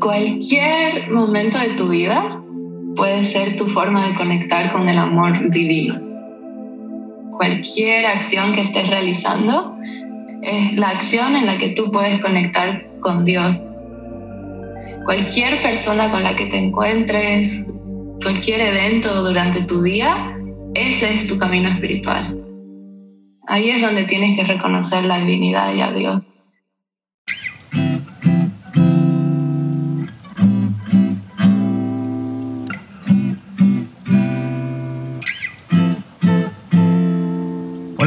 Cualquier momento de tu vida puede ser tu forma de conectar con el amor divino. Cualquier acción que estés realizando es la acción en la que tú puedes conectar con Dios. Cualquier persona con la que te encuentres, cualquier evento durante tu día, ese es tu camino espiritual. Ahí es donde tienes que reconocer la divinidad y a Dios.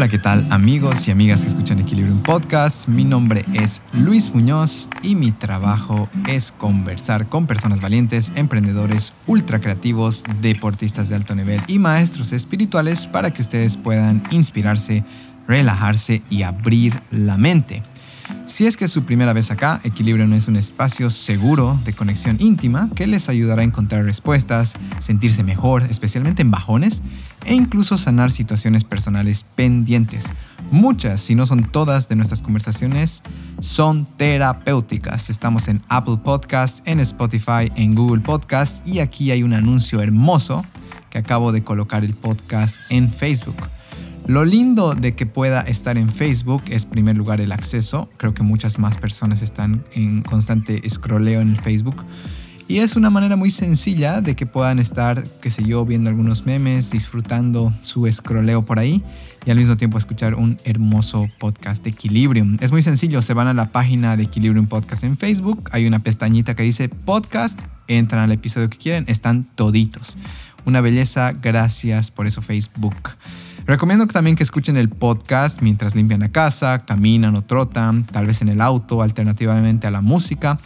¿Qué tal amigos y amigas que escuchan Equilibrium Podcast? Mi nombre es Luis Muñoz y mi trabajo es conversar con personas valientes, emprendedores, ultra creativos, deportistas de alto nivel y maestros espirituales para que ustedes puedan inspirarse, relajarse y abrir la mente. Si es que es su primera vez acá, Equilibrium es un espacio seguro de conexión íntima que les ayudará a encontrar respuestas, sentirse mejor, especialmente en bajones, e incluso sanar situaciones personales pendientes. Muchas, si no son todas, de nuestras conversaciones son terapéuticas. Estamos en Apple Podcast, en Spotify, en Google Podcast y aquí hay un anuncio hermoso que acabo de colocar el podcast en Facebook. Lo lindo de que pueda estar en Facebook es, en primer lugar, el acceso. Creo que muchas más personas están en constante scrolleo en el Facebook. Y es una manera muy sencilla de que puedan estar, qué sé yo, viendo algunos memes, disfrutando su scrolleo por ahí y al mismo tiempo escuchar un hermoso podcast de Equilibrium. Es muy sencillo, se van a la página de Equilibrium Podcast en Facebook, hay una pestañita que dice podcast, entran al episodio que quieren, están toditos. Una belleza, gracias por eso Facebook. Recomiendo también que escuchen el podcast mientras limpian la casa, caminan o trotan, tal vez en el auto, alternativamente a la música.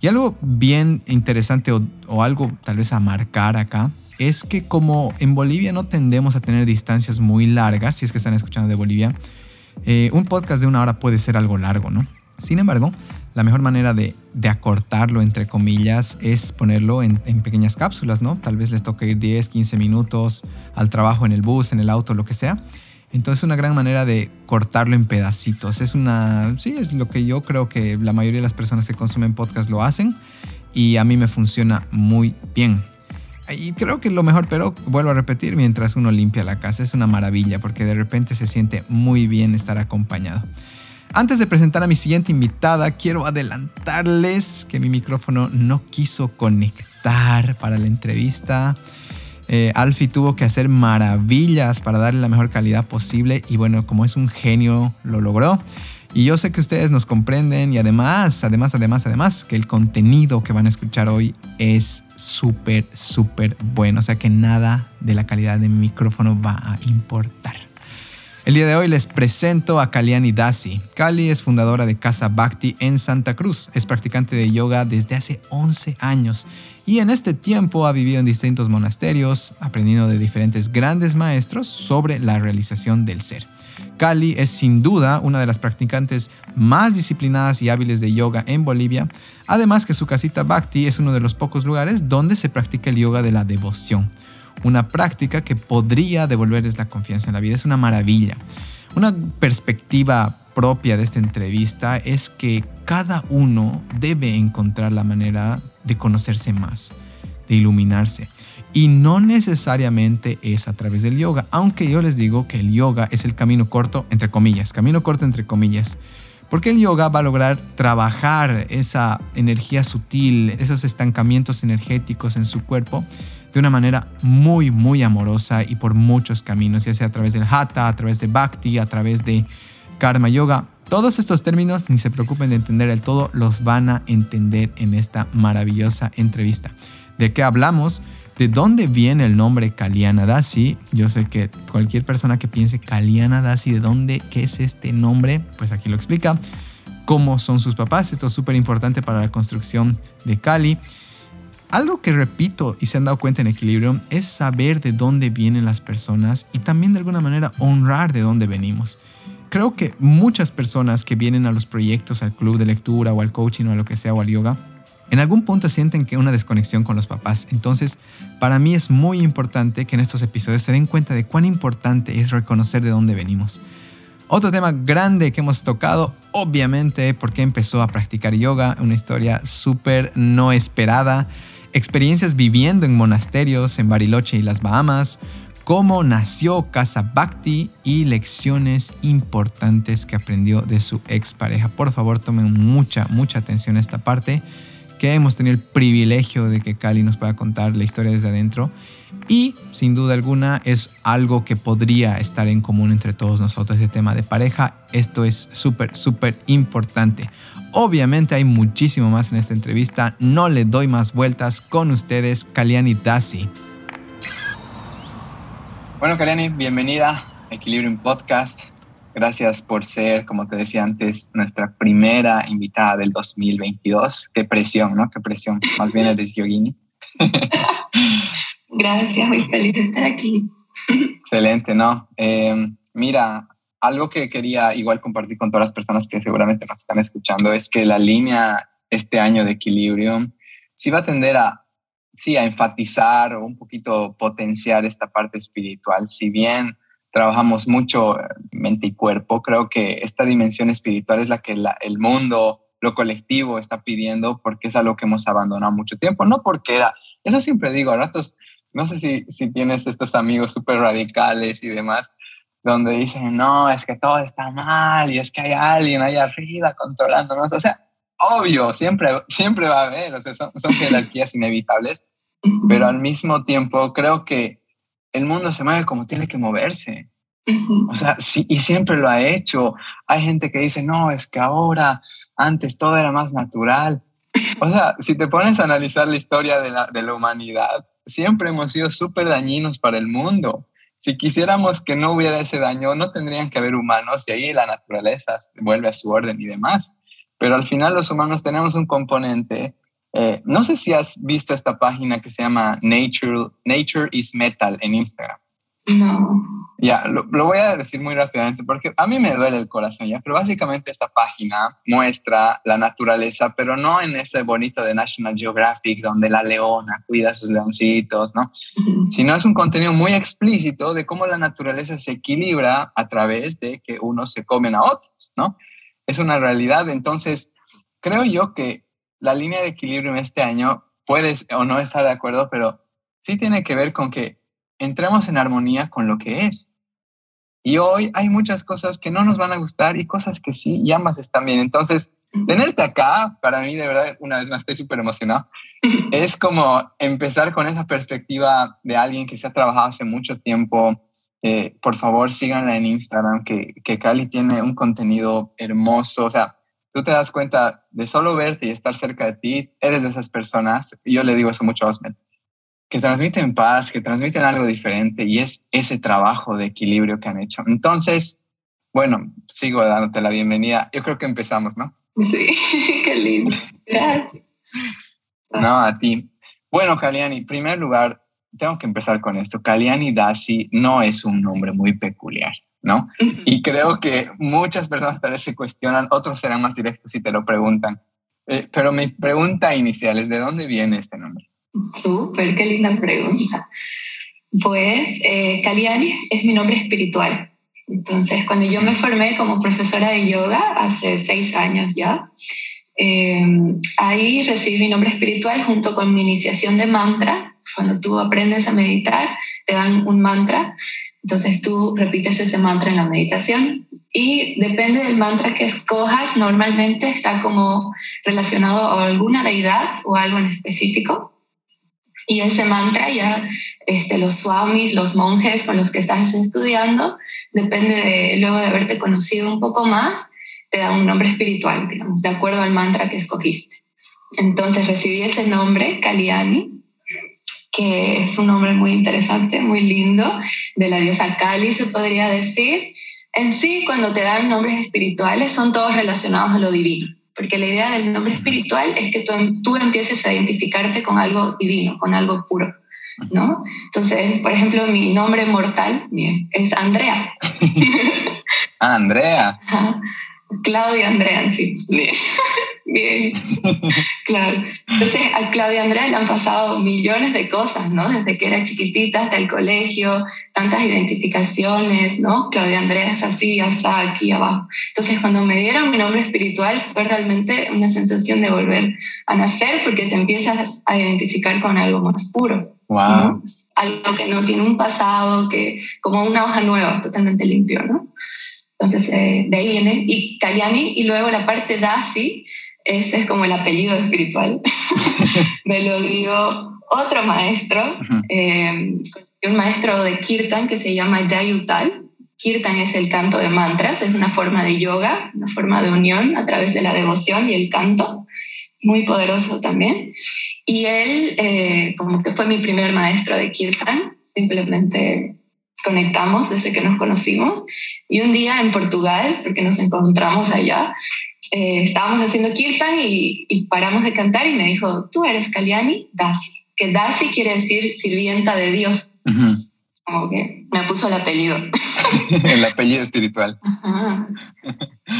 Y algo bien interesante o, algo tal vez a marcar acá es que como en Bolivia no tendemos a tener distancias muy largas, si es que están escuchando de Bolivia, eh, un podcast de una hora puede ser algo largo, ¿no? Sin embargo, la mejor manera de, acortarlo, entre comillas, es ponerlo en, pequeñas cápsulas, ¿no? Tal vez les toque ir 10, 15 minutos al trabajo en el bus, en el auto, lo que sea. Entonces una gran manera de cortarlo en pedacitos. Es una, sí, es lo que yo creo que la mayoría de las personas que consumen podcast lo hacen y a mí me funciona muy bien. Y creo que lo mejor, pero vuelvo a repetir, mientras uno limpia la casa, es una maravilla porque de repente se siente muy bien estar acompañado. Antes de presentar a mi siguiente invitada, quiero adelantarles que mi micrófono no quiso conectar para la entrevista. Eh, Alfie tuvo que hacer maravillas para darle la mejor calidad posible y bueno, como es un genio, lo logró. Y yo sé que ustedes nos comprenden y además, además, además, además, que el contenido que van a escuchar hoy es súper, súper bueno. O sea que nada de la calidad de mi micrófono va a importar. El día de hoy les presento a Kaliani Dasi. Kali es fundadora de Casa Bhakti en Santa Cruz. Es practicante de yoga desde hace 11 años y en este tiempo ha vivido en distintos monasterios, aprendiendo de diferentes grandes maestros sobre la realización del ser. Kali es sin duda una de las practicantes más disciplinadas y hábiles de yoga en Bolivia, además que su casita Bhakti es uno de los pocos lugares donde se practica el yoga de la devoción una práctica que podría devolverles la confianza en la vida. Es una maravilla. Una perspectiva propia de esta entrevista es que cada uno debe encontrar la manera de conocerse más, de iluminarse. Y no necesariamente es a través del yoga, aunque yo les digo que el yoga es el camino corto, entre comillas, camino corto entre comillas. Porque el yoga va a lograr trabajar esa energía sutil, esos estancamientos energéticos en su cuerpo de una manera muy, muy amorosa y por muchos caminos, ya sea a través del hatha, a través de bhakti, a través de karma yoga. Todos estos términos, ni se preocupen de entender el todo, los van a entender en esta maravillosa entrevista. ¿De qué hablamos? ¿De dónde viene el nombre Kaliana Dasi? Yo sé que cualquier persona que piense Kaliana Dasi, ¿de dónde? ¿Qué es este nombre? Pues aquí lo explica. ¿Cómo son sus papás? Esto es súper importante para la construcción de Kali. Algo que repito y se han dado cuenta en equilibrio es saber de dónde vienen las personas y también de alguna manera honrar de dónde venimos. Creo que muchas personas que vienen a los proyectos, al club de lectura o al coaching o a lo que sea o al yoga, en algún punto sienten que una desconexión con los papás. Entonces, para mí es muy importante que en estos episodios se den cuenta de cuán importante es reconocer de dónde venimos. Otro tema grande que hemos tocado, obviamente, porque empezó a practicar yoga, una historia súper no esperada, experiencias viviendo en monasterios en Bariloche y las Bahamas, cómo nació Casa Bhakti y lecciones importantes que aprendió de su expareja. Por favor, tomen mucha, mucha atención a esta parte, que hemos tenido el privilegio de que Cali nos pueda contar la historia desde adentro. Y sin duda alguna es algo que podría estar en común entre todos nosotros, ese tema de pareja. Esto es súper, súper importante. Obviamente hay muchísimo más en esta entrevista. No le doy más vueltas con ustedes, Kaliani Dasi. Bueno, Kaliani, bienvenida a Equilibrium Podcast. Gracias por ser, como te decía antes, nuestra primera invitada del 2022. Qué presión, ¿no? Qué presión. Más bien eres yogini. Gracias, muy feliz de estar aquí. Excelente, ¿no? Em, mira, algo que quería igual compartir con todas las personas que seguramente nos están escuchando es que la línea este año de Equilibrium sí va a tender a sí, a enfatizar o un poquito potenciar esta parte espiritual. Si bien trabajamos mucho mente y cuerpo, creo que esta dimensión espiritual es la que el mundo, lo colectivo está pidiendo porque es algo que hemos abandonado mucho tiempo, no porque era, eso siempre digo, a ratos, no sé si, si tienes estos amigos súper radicales y demás, donde dicen, no, es que todo está mal y es que hay alguien ahí arriba controlándonos. O sea, obvio, siempre, siempre va a haber, o sea, son, son jerarquías inevitables, pero al mismo tiempo creo que el mundo se mueve como tiene que moverse. O sea, sí, y siempre lo ha hecho. Hay gente que dice, no, es que ahora, antes todo era más natural. O sea, si te pones a analizar la historia de la, de la humanidad, siempre hemos sido súper dañinos para el mundo. Si quisiéramos que no hubiera ese daño, no tendrían que haber humanos y ahí la naturaleza vuelve a su orden y demás. Pero al final los humanos tenemos un componente. Eh, no sé si has visto esta página que se llama Nature, Nature is Metal en Instagram. No. Ya, lo, voy a decir muy rápidamente porque a mí me duele el corazón, ya, pero básicamente esta página muestra la naturaleza, pero no en ese bonito de National Geographic donde la leona cuida a sus leoncitos, ¿no? Sino es un contenido muy explícito de cómo la naturaleza se equilibra a través de que unos se comen a otros, ¿no? Es una realidad, entonces creo yo que la línea de equilibrio en este año puedes o no estar de acuerdo, pero sí tiene que ver con que entremos en armonía con lo que es. Y hoy hay muchas cosas que no nos van a gustar y cosas que sí, y ambas están bien. Entonces, tenerte acá, para mí de verdad, una vez más estoy súper emocionado, es como empezar con esa perspectiva de alguien que se ha trabajado hace mucho tiempo. Eh, por favor, síganla en Instagram, que, que Cali tiene un contenido hermoso. O sea, tú te das cuenta de solo verte y estar cerca de ti, eres de esas personas. Y yo le digo eso mucho a Osmed que transmiten paz, que transmiten algo diferente y es ese trabajo de equilibrio que han hecho. Entonces, bueno, sigo dándote la bienvenida. Yo creo que empezamos, ¿no? Sí, qué lindo. Gracias. No, a ti. Bueno, Kaliani, en primer lugar, tengo que empezar con esto. Kaliani Dasi no es un nombre muy peculiar, ¿no? Y creo que muchas personas tal vez se cuestionan, otros serán más directos si te lo preguntan. Eh, pero mi pregunta inicial es, ¿de dónde viene este nombre? Súper, qué linda pregunta. Pues eh, Kaliani es mi nombre espiritual. Entonces, cuando yo me formé como profesora de yoga hace seis años ya, eh, ahí recibí mi nombre espiritual junto con mi iniciación de mantra. Cuando tú aprendes a meditar, te dan un mantra. Entonces tú repites ese mantra en la meditación y depende del mantra que escojas, normalmente está como relacionado a alguna deidad o algo en específico. Y ese mantra ya este, los swamis, los monjes con los que estás estudiando, depende de, luego de haberte conocido un poco más, te da un nombre espiritual, digamos, de acuerdo al mantra que escogiste. Entonces recibí ese nombre, Kaliani, que es un nombre muy interesante, muy lindo, de la diosa Kali, se podría decir. En sí, cuando te dan nombres espirituales, son todos relacionados a lo divino porque la idea del nombre espiritual es que tú, tú empieces a identificarte con algo divino, con algo puro, ¿no? Entonces, por ejemplo, mi nombre mortal es Andrea. Ah, Andrea. Claudia Andrea, sí. Bien. Claro. Entonces a Claudia Andrea le han pasado millones de cosas, ¿no? Desde que era chiquitita hasta el colegio, tantas identificaciones, ¿no? Claudia Andrea es así, así, aquí abajo. Entonces cuando me dieron mi nombre espiritual fue realmente una sensación de volver a nacer porque te empiezas a identificar con algo más puro. Wow. Algo que no tiene un pasado, que como una hoja nueva, totalmente limpio, ¿no? Entonces, eh, de ahí viene. Y Kalyani, y luego la parte Dasi, ese es como el apellido espiritual. Me lo dio otro maestro, eh, un maestro de Kirtan que se llama Jayutal. Kirtan es el canto de mantras, es una forma de yoga, una forma de unión a través de la devoción y el canto, muy poderoso también. Y él, eh, como que fue mi primer maestro de Kirtan, simplemente conectamos desde que nos conocimos. Y un día en Portugal, porque nos encontramos allá, eh, estábamos haciendo kirtan y, paramos de cantar y me dijo, tú eres Kalyani Dasi, que Dasi quiere decir sirvienta de Dios. Como que me puso el apellido. el apellido espiritual.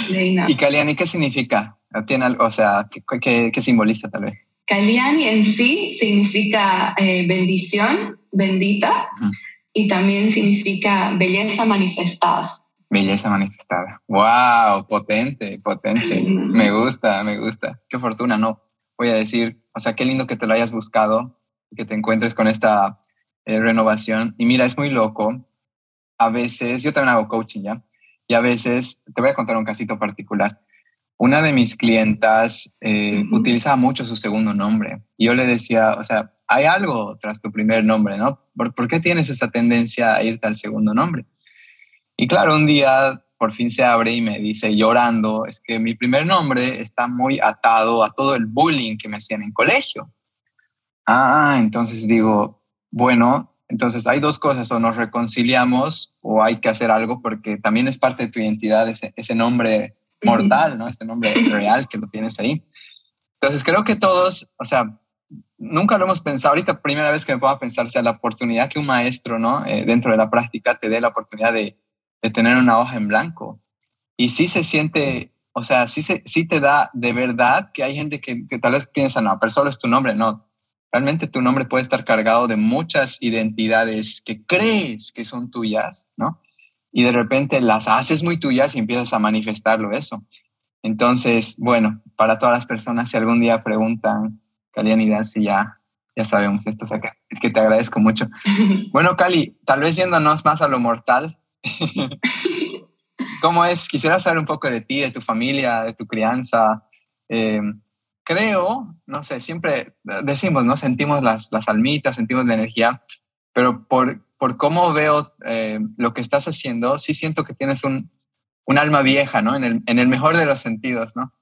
¿Y Kalyani qué significa? ¿Tiene algo, o sea, ¿qué, qué, simboliza tal vez? Kalyani en sí significa eh, bendición, bendita y también significa belleza manifestada. Belleza manifestada. ¡Wow! Potente, potente. Me gusta, me gusta. Qué fortuna, ¿no? Voy a decir, o sea, qué lindo que te lo hayas buscado, que te encuentres con esta eh, renovación. Y mira, es muy loco. A veces, yo también hago coaching, ¿ya? Y a veces, te voy a contar un casito particular. Una de mis clientas eh, utilizaba mucho su segundo nombre. Y yo le decía, o sea, hay algo tras tu primer nombre, ¿no? ¿Por, qué tienes esa tendencia a irte al segundo nombre? Y claro, un día por fin se abre y me dice llorando, es que mi primer nombre está muy atado a todo el bullying que me hacían en colegio. Ah, entonces digo, bueno, entonces hay dos cosas, o nos reconciliamos o hay que hacer algo porque también es parte de tu identidad ese, ese nombre mortal, ¿no? Ese nombre real que lo tienes ahí. Entonces creo que todos, o sea, nunca lo hemos pensado. Ahorita, primera vez que me a pensar, o sea, la oportunidad que un maestro, ¿no? Eh, dentro de la práctica te dé la oportunidad de, de, tener una hoja en blanco. Y sí se siente, o sea, sí, se, sí te da de verdad que hay gente que, que tal vez piensa, no, pero solo es tu nombre. No, realmente tu nombre puede estar cargado de muchas identidades que crees que son tuyas, ¿no? Y de repente las haces muy tuyas y empiezas a manifestarlo eso. Entonces, bueno, para todas las personas, si algún día preguntan, Calianidad, sí, ya, ya sabemos esto, o sea, que, te agradezco mucho. Bueno, Cali, tal vez yéndonos más a lo mortal, ¿cómo es? Quisiera saber un poco de ti, de tu familia, de tu crianza. Eh, creo, no sé, siempre decimos, ¿no? Sentimos las, las almitas, sentimos la energía, pero por, por cómo veo eh, lo que estás haciendo, sí siento que tienes un, un alma vieja, ¿no? En el, en el mejor de los sentidos, ¿no?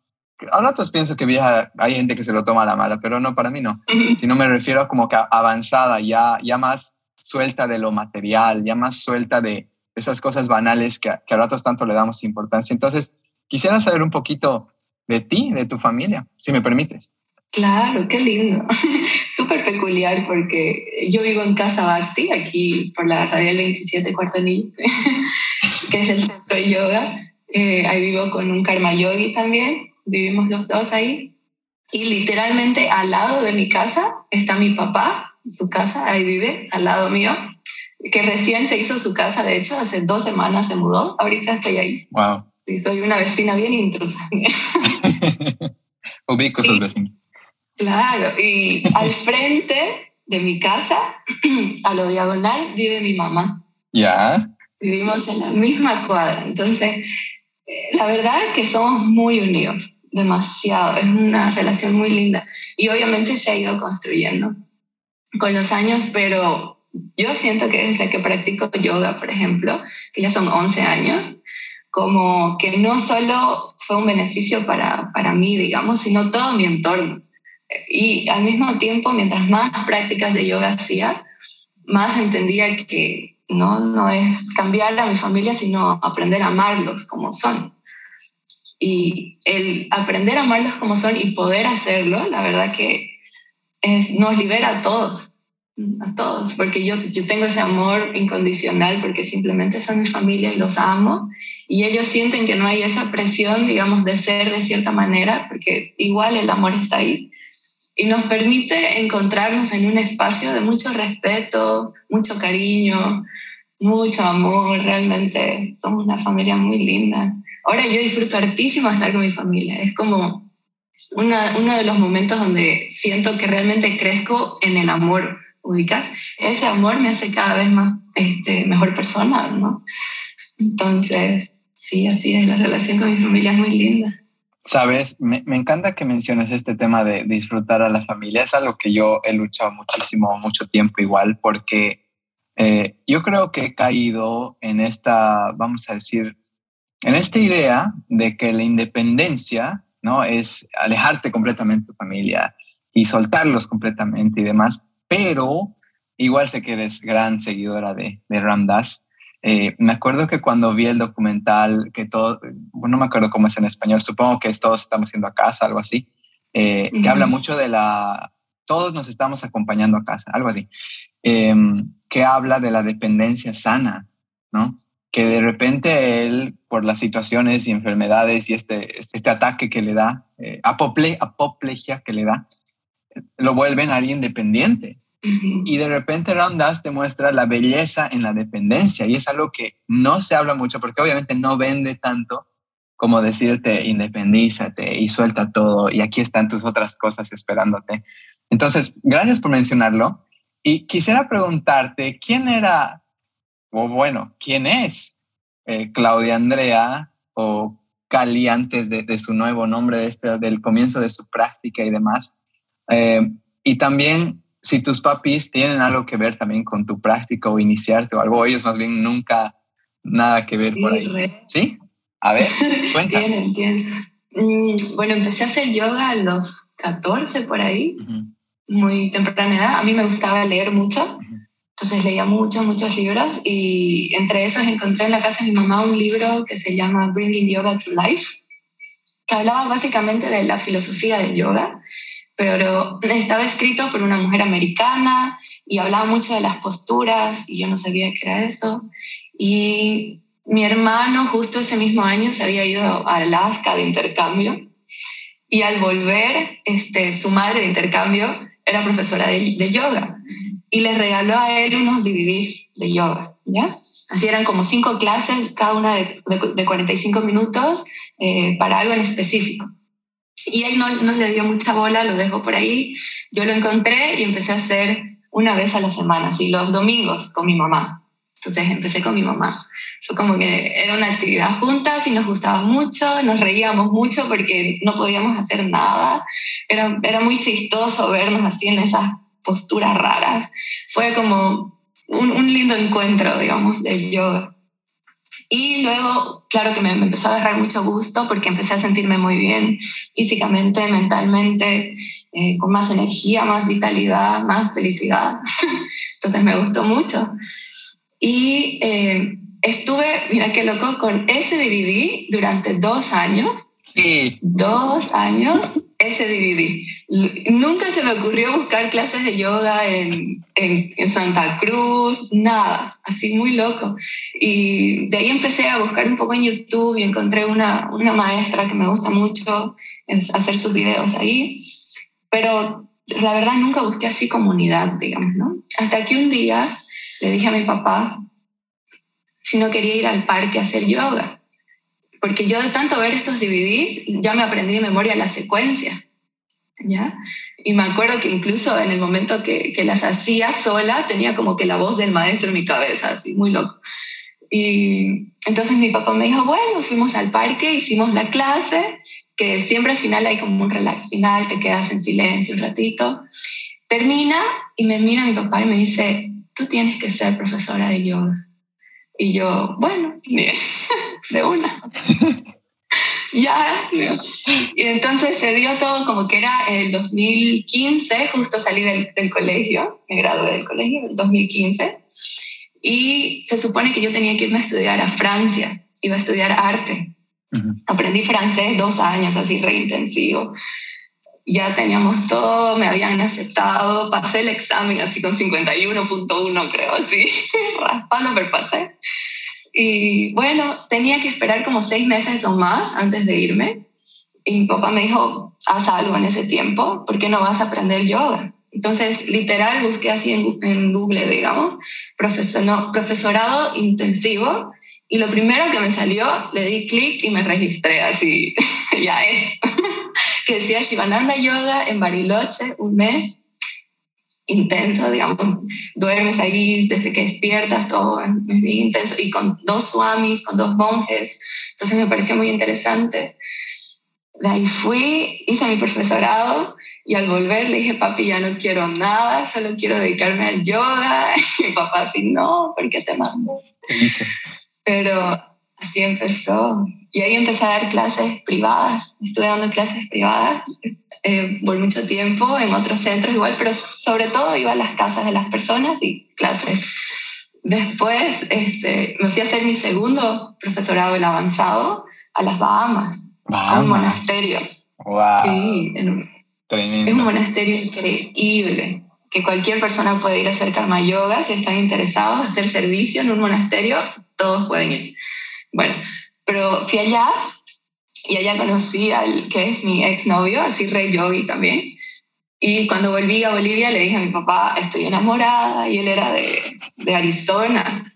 a ratos pienso que vieja, hay gente que se lo toma a la mala, pero no, para mí no. Si no me refiero a como que avanzada, ya, ya más suelta de lo material, ya más suelta de esas cosas banales que, que a ratos tanto le damos importancia. Entonces, quisiera saber un poquito de ti, de tu familia, si me permites. Claro, qué lindo. Súper peculiar porque yo vivo en Casa Bhakti, aquí por la Radial 27 Cuarto Anillo, que es el centro de yoga. Eh, ahí vivo con un karma yogi también vivimos los dos ahí. Y literalmente al lado de mi casa está mi papá, su casa, ahí vive, al lado mío, que recién se hizo su casa, de hecho, hace dos semanas se mudó, ahorita estoy ahí. Wow. Sí, soy una vecina bien intrusa. Ubico sus vecinos. Claro, y al frente de mi casa, a lo diagonal, vive mi mamá. Ya. Vivimos en la misma cuadra, entonces la verdad es que somos muy unidos, demasiado, es una relación muy linda y obviamente se ha ido construyendo con los años, pero yo siento que desde que practico yoga, por ejemplo, que ya son 11 años, como que no solo fue un beneficio para, para mí, digamos, sino todo mi entorno. Y al mismo tiempo, mientras más prácticas de yoga hacía, más entendía que ¿no? No es cambiar a mi familia, sino aprender a amarlos como son. Y el aprender a amarlos como son y poder hacerlo, la verdad que nos libera a todos, a todos, porque yo, yo tengo ese amor incondicional porque simplemente son mi familia y los amo y ellos sienten que no hay esa presión, digamos, de ser de cierta manera, porque igual el amor está ahí. y nos permite encontrarnos en un espacio de mucho respeto, mucho cariño, mucho amor. Realmente somos una familia muy linda. Ahora yo disfruto hartísimo estar con mi familia. Es como una, uno de los momentos donde siento que realmente crezco en el amor, ubicas. Ese amor me hace cada vez más este, mejor persona, ¿no? Entonces, sí, así es, la relación con mi familia es muy linda. Sabes, me, me, encanta que menciones este tema de disfrutar a la familia. Es algo que yo he luchado muchísimo, mucho tiempo igual, porque eh, yo creo que he caído en esta, vamos a decir, en esta idea de que la independencia, ¿no? Es alejarte completamente de tu familia y soltarlos completamente y demás, pero igual sé que eres gran seguidora de, de Ramdas eh, me acuerdo que cuando vi el documental, que todo, no me acuerdo cómo es en español, supongo que es todos estamos yendo a casa, algo así, eh, que habla mucho de la, todos nos estamos acompañando a casa, algo así, em, que habla de la dependencia sana, ¿no? Que de repente él, por las situaciones y enfermedades y este, este ataque que le da, eh, apople, apoplegia que le da, lo vuelven alguien dependiente. Y de repente Ramdas te muestra la belleza en la dependencia y es algo que no se habla mucho porque obviamente no vende tanto como decirte independízate y suelta todo y aquí están tus otras cosas esperándote. Entonces, gracias por mencionarlo y quisiera preguntarte quién era, o bueno, quién es eh, Claudia Andrea o Cali antes de, su nuevo nombre, de este, del comienzo de su práctica y demás. Eh, y también si tus papis tienen algo que ver también con tu práctica o iniciarte o algo, ellos más bien nunca nada que ver por ahí. ¿Sí? A ver, cuéntame. Bien. Mm, bueno, empecé a hacer yoga a los 14 por ahí, muy temprana edad. A mí me gustaba leer mucho, entonces leía muchos, muchos libros y entre esos encontré en la casa de mi mamá un libro que se llama Bringing Yoga to Life, que hablaba básicamente de la filosofía del yoga pero estaba escrito por una mujer americana y hablaba mucho de las posturas y yo no sabía qué era eso. Y mi hermano justo ese mismo año se había ido a Alaska de intercambio y al volver, este, su madre de intercambio era profesora de, yoga y le regaló a él unos DVDs de yoga, ¿ya? Así eran como cinco clases, cada una de, de, 45 minutos eh, para algo en específico. Y él no, no, le dio mucha bola, lo dejó por ahí. Yo lo encontré y empecé a hacer una vez a la semana, así los domingos con mi mamá. Entonces empecé con mi mamá. Fue como que era una actividad juntas y nos gustaba mucho, nos reíamos mucho porque no podíamos hacer nada. Era, era muy chistoso vernos así en esas posturas raras. Fue como un, un lindo encuentro, digamos, del yoga. Y luego, claro que me, empezó a agarrar mucho gusto porque empecé a sentirme muy bien físicamente, mentalmente, eh, con más energía, más vitalidad, más felicidad. Entonces me gustó mucho. Y eh, estuve, mira qué loco, con ese DVD durante dos años. Sí. Dos años ese DVD. Nunca se me ocurrió buscar clases de yoga en, en, Santa Cruz, nada, así muy loco. Y de ahí empecé a buscar un poco en YouTube y encontré una, una maestra que me gusta mucho hacer sus videos ahí. Pero la verdad nunca busqué así comunidad, digamos, ¿no? Hasta que un día le dije a mi papá si no quería ir al parque a hacer yoga porque yo de tanto ver estos DVDs ya me aprendí de memoria la secuencia, ¿ya? Y me acuerdo que incluso en el momento que, que, las hacía sola tenía como que la voz del maestro en mi cabeza, así, muy loco. Y entonces mi papá me dijo, bueno, fuimos al parque, hicimos la clase, que siempre al final hay como un relax final, te quedas en silencio un ratito. Termina y me mira mi papá y me dice, tú tienes que ser profesora de yoga. Y yo, bueno, de una. ya. Y entonces se dio todo como que era el 2015, justo salí del, del colegio, me gradué del colegio, el 2015. Y se supone que yo tenía que irme a estudiar a Francia, iba a estudiar arte. Aprendí francés dos años, así re intensivo ya teníamos todo, me habían aceptado, pasé el examen así con 51.1 creo, así, raspando, pero pasé. Y bueno, tenía que esperar como seis meses o más antes de irme. y mi papá me dijo, haz algo en ese tiempo, ¿por qué no vas a aprender yoga? Entonces, literal, busqué así en, Google, digamos, profesorado intensivo, y lo primero que me salió, le di clic y me registré así, ya es, que decía Shivananda Yoga en Bariloche, un mes, intenso, digamos, duermes ahí desde que despiertas, todo es bien intenso, y con dos swamis, con dos monjes, entonces me pareció muy interesante. De ahí fui, hice mi profesorado y al volver le dije, papi, ya no quiero nada, solo quiero dedicarme al yoga. Y mi papá así, no, ¿por qué te mando? Pero así empezó. Y ahí empecé a dar clases privadas. Estuve dando clases privadas eh, por mucho tiempo en otros centros igual, pero sobre todo iba a las casas de las personas y clases. Después este, me fui a hacer mi segundo profesorado, el avanzado, a las Bahamas, a un monasterio. Wow. Sí, es un monasterio increíble que cualquier persona puede ir a hacer karma yoga si están interesados, hacer servicio en un monasterio, todos pueden ir. Bueno, pero fui allá y allá conocí al que es mi exnovio, así re yogi también. Y cuando volví a Bolivia le dije a mi papá, estoy enamorada, y él era de, de Arizona,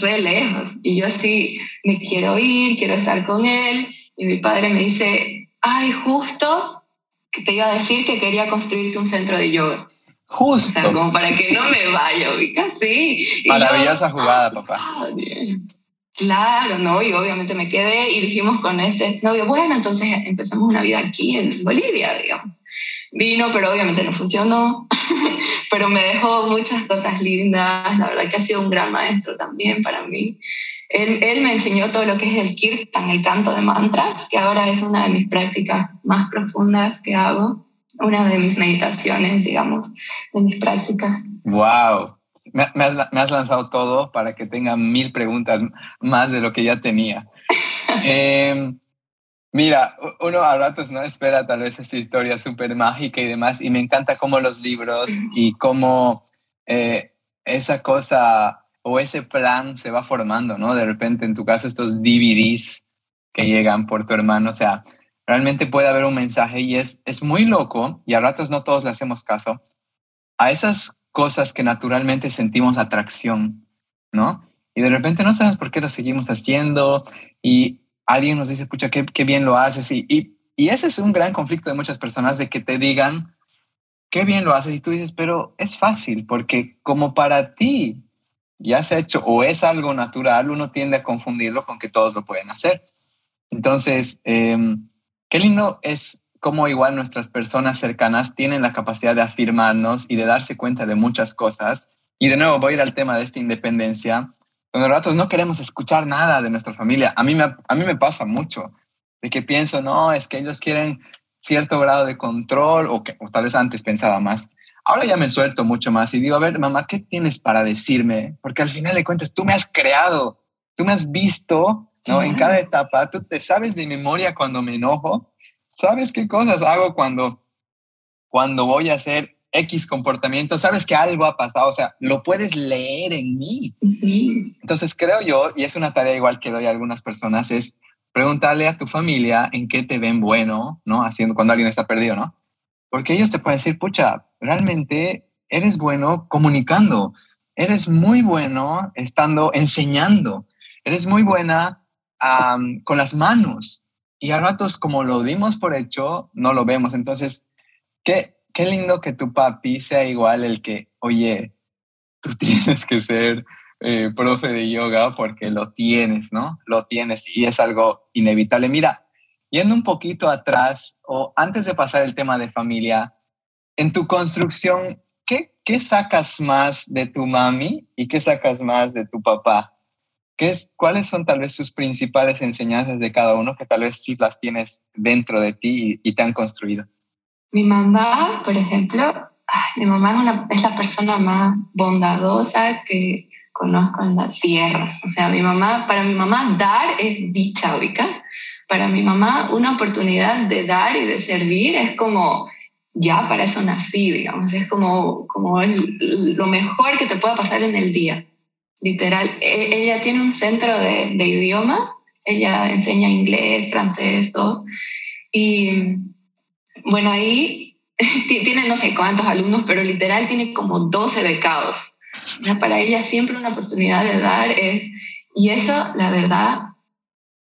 re lejos. Y yo así, me quiero ir, quiero estar con él. Y mi padre me dice, ay, justo que te iba a decir que quería construirte un centro de yoga. Justo. O sea, como para que no me vaya, ubica, sí. Maravillosa jugada, papá. Claro, ¿no? Y obviamente me quedé y dijimos con este novio, bueno, entonces empezamos una vida aquí en Bolivia, digamos. Vino, pero obviamente no funcionó, pero me dejó muchas cosas lindas, la verdad que ha sido un gran maestro también para mí. Él, él me enseñó todo lo que es el kirtan, el canto de mantras, que ahora es una de mis prácticas más profundas que hago, una de mis meditaciones, digamos, de mis prácticas. ¡Wow! Me, has, lanzado todo para que tenga mil preguntas más de lo que ya tenía. Em, mira, uno a ratos no espera tal vez esa historia súper mágica y demás, y me encanta cómo los libros y cómo eh, esa cosa o ese plan se va formando, ¿no? De repente, en tu caso, estos DVDs que llegan por tu hermano, o sea, realmente puede haber un mensaje y es, es muy loco, y a ratos no todos le hacemos caso, a esas cosas que naturalmente sentimos atracción, ¿no? Y de repente no sabemos por qué lo seguimos haciendo y alguien nos dice, pucha, qué, bien lo haces. Y, y, y, ese es un gran conflicto de muchas personas, de que te digan, qué bien lo haces. Y tú dices, pero es fácil, porque como para ti ya se ha hecho o es algo natural, uno tiende a confundirlo con que todos lo pueden hacer. Entonces, em, qué lindo es cómo igual nuestras personas cercanas tienen la capacidad de afirmarnos y de darse cuenta de muchas cosas. Y de nuevo voy a ir al tema de esta independencia, donde ratos no queremos escuchar nada de nuestra familia. A mí me, a mí me pasa mucho, de que pienso, no, es que ellos quieren cierto grado de control, o, que, o tal vez antes pensaba más. Ahora ya me suelto mucho más y digo, a ver, mamá, ¿qué tienes para decirme? Porque al final de cuentas, tú me has creado, tú me has visto, ¿no? En cada etapa, tú te sabes de memoria cuando me enojo, ¿Sabes qué cosas hago cuando, cuando voy a hacer X comportamiento? Sabes que algo ha pasado, o sea, lo puedes leer en mí. Entonces creo yo, y es una tarea igual que doy a algunas personas, es preguntarle a tu familia en qué te ven bueno, ¿no? Haciendo cuando alguien está perdido, ¿no? Porque ellos te pueden decir, pucha, realmente eres bueno comunicando, eres muy bueno estando enseñando, eres muy buena con las manos, y a ratos como lo dimos por hecho, no lo vemos. Entonces, qué, qué lindo que tu papi sea igual el que, oye, tú tienes que ser eh, profe de yoga porque lo tienes, ¿no? Lo tienes y es algo inevitable. Mira, yendo un poquito atrás o antes de pasar el tema de familia, en tu construcción, ¿qué, qué sacas más de tu mami y qué sacas más de tu papá? ¿Qué es, ¿Cuáles son tal vez sus principales enseñanzas de cada uno que tal vez sí las tienes dentro de ti y, te han construido? Mi mamá, por ejemplo, mi mamá es, una, es la persona más bondadosa que conozco en la tierra. O sea, mi mamá, para mi mamá dar es dicha, ubica. Para mi mamá una oportunidad de dar y de servir es como, ya para eso nací, digamos, es como, como lo mejor que te pueda pasar en el día literal. E, ella tiene un centro de, idiomas, ella enseña inglés, francés, todo. Y bueno, ahí tiene no sé cuántos alumnos, pero literal tiene como 12 becados. para ella siempre una oportunidad de dar es, y eso, la verdad,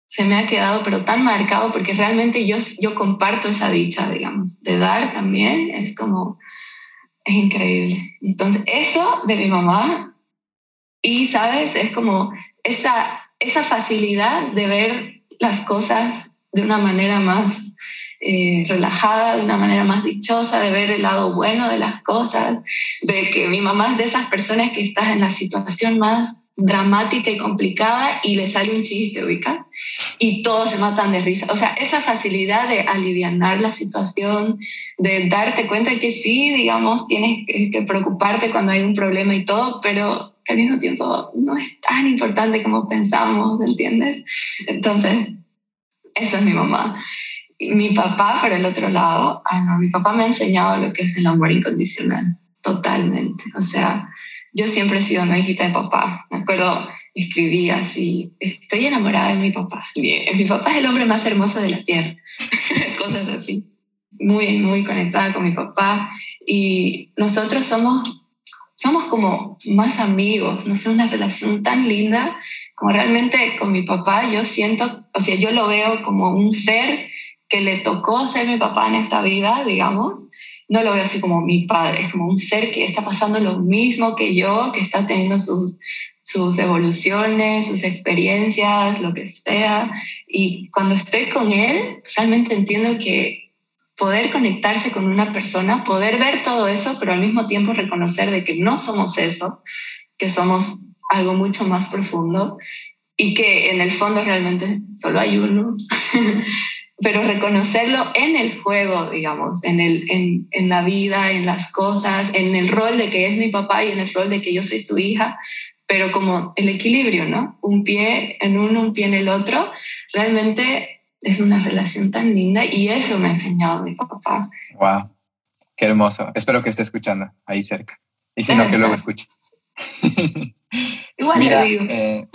se me ha quedado pero tan marcado porque realmente yo, yo comparto esa dicha, digamos, de dar también, es como, es increíble. Entonces, eso de mi mamá, y sabes, es como esa, esa facilidad de ver las cosas de una manera más eh, relajada, de una manera más dichosa, de ver el lado bueno de las cosas, de que mi mamá es de esas personas que estás en la situación más dramática y complicada y le sale un chiste, ubicas, y todos se matan de risa. O sea, esa facilidad de aliviar la situación, de darte cuenta que sí, digamos, tienes que preocuparte cuando hay un problema y todo, pero que al mismo tiempo no es tan importante como pensamos, ¿entiendes? Entonces, eso es mi mamá. Mi papá, por el otro lado, ah, no, mi papá me ha enseñado lo que es el amor incondicional, totalmente. O sea, yo siempre he sido una hijita de papá. Me acuerdo, escribía así, estoy enamorada de mi papá. Mi papá es el hombre más hermoso de la tierra. Cosas así. Muy, muy conectada con mi papá. Y nosotros somos, somos como más amigos, no sé, una relación tan linda como realmente con mi papá. Yo siento, o sea, yo lo veo como un ser que le tocó ser mi papá en esta vida, digamos, no lo veo así como mi padre, es como un ser que está pasando lo mismo que yo, que está teniendo sus, sus evoluciones, sus experiencias, lo que sea. Y cuando estoy con él, realmente entiendo que poder conectarse con una persona, poder ver todo eso, pero al mismo tiempo reconocer de que no somos eso, que somos algo mucho más profundo y que en el fondo realmente solo hay uno. pero reconocerlo en el juego, digamos, en, el, en, en, la vida, en las cosas, en el rol de que es mi papá y en el rol de que yo soy su hija, pero como el equilibrio, ¿no? Un pie en uno, un pie en el otro, realmente es una relación tan linda y eso me ha enseñado mi papá. ¡Wow! Qué hermoso. Espero que esté escuchando ahí cerca. Y si no, que luego escuche. Igual le digo. Eh,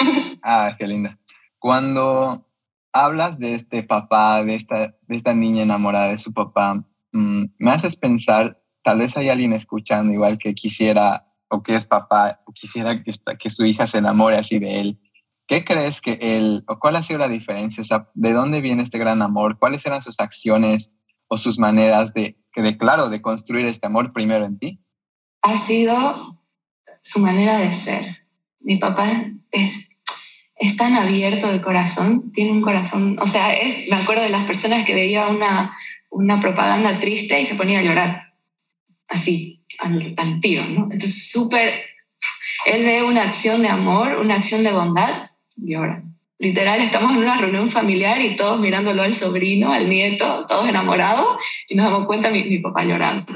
ah, qué linda. Cuando hablas de este papá, de esta, de esta niña enamorada de su papá, mm, me haces pensar, tal vez hay alguien escuchando igual que quisiera o que es papá o quisiera que, que su hija se enamore así de él. ¿Qué crees que él, o cuál ha sido la diferencia? ¿De dónde viene este gran amor? ¿Cuáles eran sus acciones o sus maneras de, de, claro, de construir este amor primero en ti? Ha sido su manera de ser. Mi papá es es tan abierto de corazón, tiene un corazón, o sea, es, me acuerdo de las personas que veía una, una propaganda triste y se ponía a llorar, así, al, al tío, ¿no? Entonces, súper, él ve una acción de amor, una acción de bondad, llora. Literal, estamos en una reunión familiar y todos mirándolo al sobrino, al nieto, todos enamorados, y nos damos cuenta mi, mi papá llorando.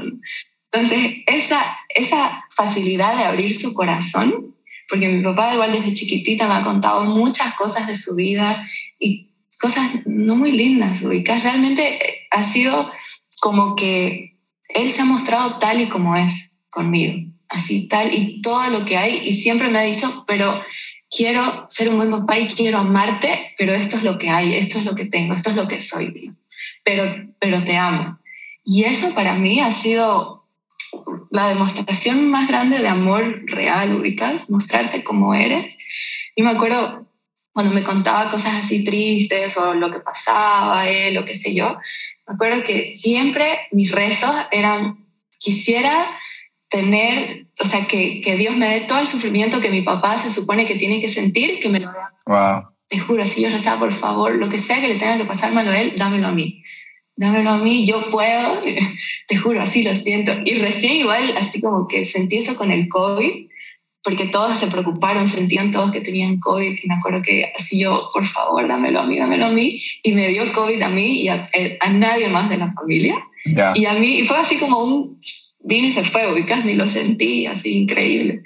Entonces, esa, esa facilidad de abrir su corazón porque mi papá igual desde chiquitita me ha contado muchas cosas de su vida y cosas no muy lindas, ubicas. Realmente eh, ha sido como que él se ha mostrado tal y como es conmigo, así tal y todo lo que hay y siempre me ha dicho, pero quiero ser un buen papá y quiero amarte, pero esto es lo que hay, esto es lo que tengo, esto es lo que soy, pero, pero te amo. Y eso para mí ha sido la demostración más grande de amor real, ubicas, mostrarte como eres. Y me acuerdo cuando me contaba cosas así tristes o lo que pasaba él o qué sé yo, me acuerdo que siempre mis rezos eran, quisiera tener, o sea, que, que Dios me dé todo el sufrimiento que mi papá se supone que tiene que sentir, que me lo dé. Wow. Te juro, si yo rezaba, por favor, lo que sea que le tenga que pasar malo a él, dámelo a mí dámelo a mí, yo puedo, te juro, así lo siento. Y recién igual, así como que sentí eso con el COVID, porque todos se preocuparon, sentían todos que tenían COVID, y me acuerdo que así yo, por favor, dámelo a mí, dámelo a mí, y me dio COVID a mí y a, eh, nadie más de la familia. Y a mí fue así como un, vino y se fue, ubicas, ni lo sentí, así increíble.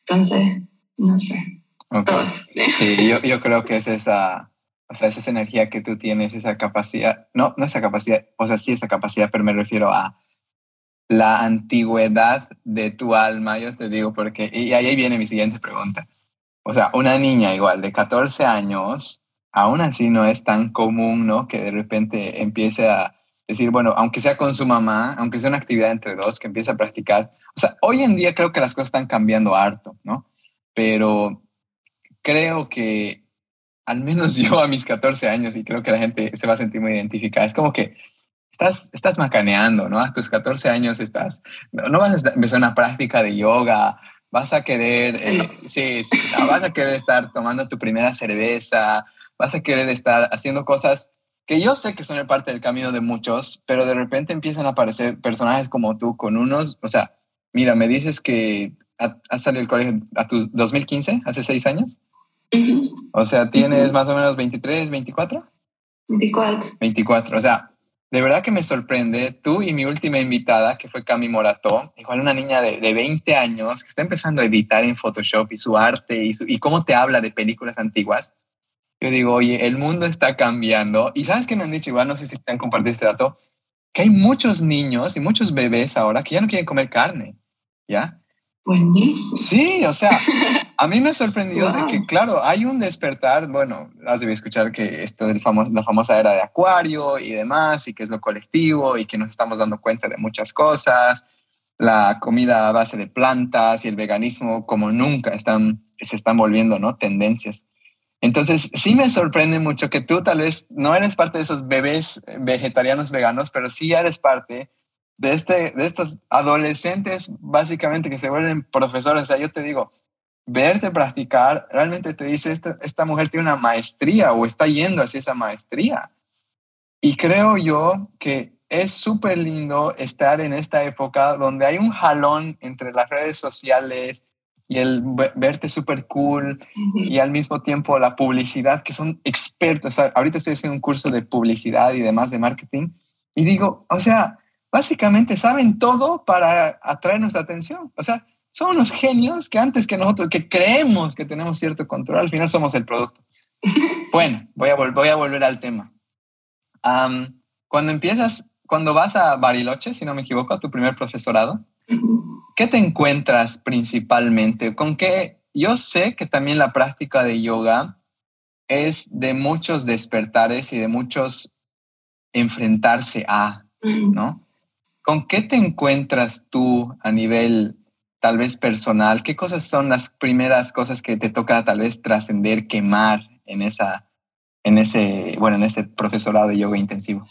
Entonces, no sé. Todos. Sí, yo, yo creo que es esa o sea, esa energía que tú tienes, esa capacidad, no, no esa capacidad, o sea, sí esa capacidad, pero me refiero a la antigüedad de tu alma, yo te digo, porque, y ahí viene mi siguiente pregunta. O sea, una niña igual de 14 años aún así no es tan común, ¿no? Que de repente empiece a decir, bueno, aunque sea con su mamá, aunque sea una actividad entre dos, que empiece a practicar. O sea, hoy en día creo que las cosas están cambiando harto, ¿no? Pero creo que al menos yo a mis 14 años, y creo que la gente se va a sentir muy identificada, es como que estás, estás macaneando, ¿no? A tus 14 años estás, no, vas a empezar una práctica de yoga, vas a querer, eh, sí, sí, vas a querer estar tomando tu primera cerveza, vas a querer estar haciendo cosas que yo sé que son parte del camino de muchos, pero de repente empiezan a aparecer personajes como tú con unos, o sea, mira, me dices que has salido del colegio a tu 2015, hace seis años. O sea, tienes más o menos 23, 24. 24. 24, o sea, de verdad que me sorprende tú y mi última invitada, que fue Cami Morató, igual una niña de, de 20 años que está empezando a editar en Photoshop y su arte y, y cómo te habla de películas antiguas yo digo, oye, el mundo está cambiando. Y sabes que me han dicho, igual no sé si te han compartido este dato, que hay muchos niños y muchos bebés ahora que ya no quieren comer carne, ¿ya? Sí, o sea, a mí me ha sorprendido de que, claro, hay un despertar, bueno, has debido escuchar que esto del famoso, la famosa era de acuario y demás, y que es lo colectivo, y que nos estamos dando cuenta de muchas cosas, la comida a base de plantas y el veganismo como nunca están, se están volviendo, ¿no? Tendencias. Entonces, sí me sorprende mucho que tú tal vez no eres parte de esos bebés vegetarianos veganos, pero sí eres parte de, este, de estos adolescentes básicamente que se vuelven profesores. O sea, yo te digo, verte practicar realmente te dice, esta, esta mujer tiene una maestría o está yendo hacia esa maestría. Y creo yo que es súper lindo estar en esta época donde hay un jalón entre las redes sociales, y el verte súper cool y al mismo tiempo la publicidad, que son expertos. ahorita estoy haciendo un curso de publicidad y demás de marketing y digo, o sea, básicamente saben todo para atraer nuestra atención. O sea, son unos genios que antes que nosotros, que creemos que tenemos cierto control, al final somos el producto. bueno, voy a, voy a volver al tema. cuando empiezas, cuando vas a Bariloche, si no me equivoco, a tu primer profesorado, ¿Qué te encuentras principalmente? ¿Con qué? Yo sé que también la práctica de yoga es de muchos despertares y de muchos enfrentarse a. ¿no? ¿Con qué te encuentras tú a nivel tal vez personal? ¿Qué cosas son las primeras cosas que te toca tal vez trascender, quemar en esa, en ese, bueno, en ese profesorado de yoga intensivo?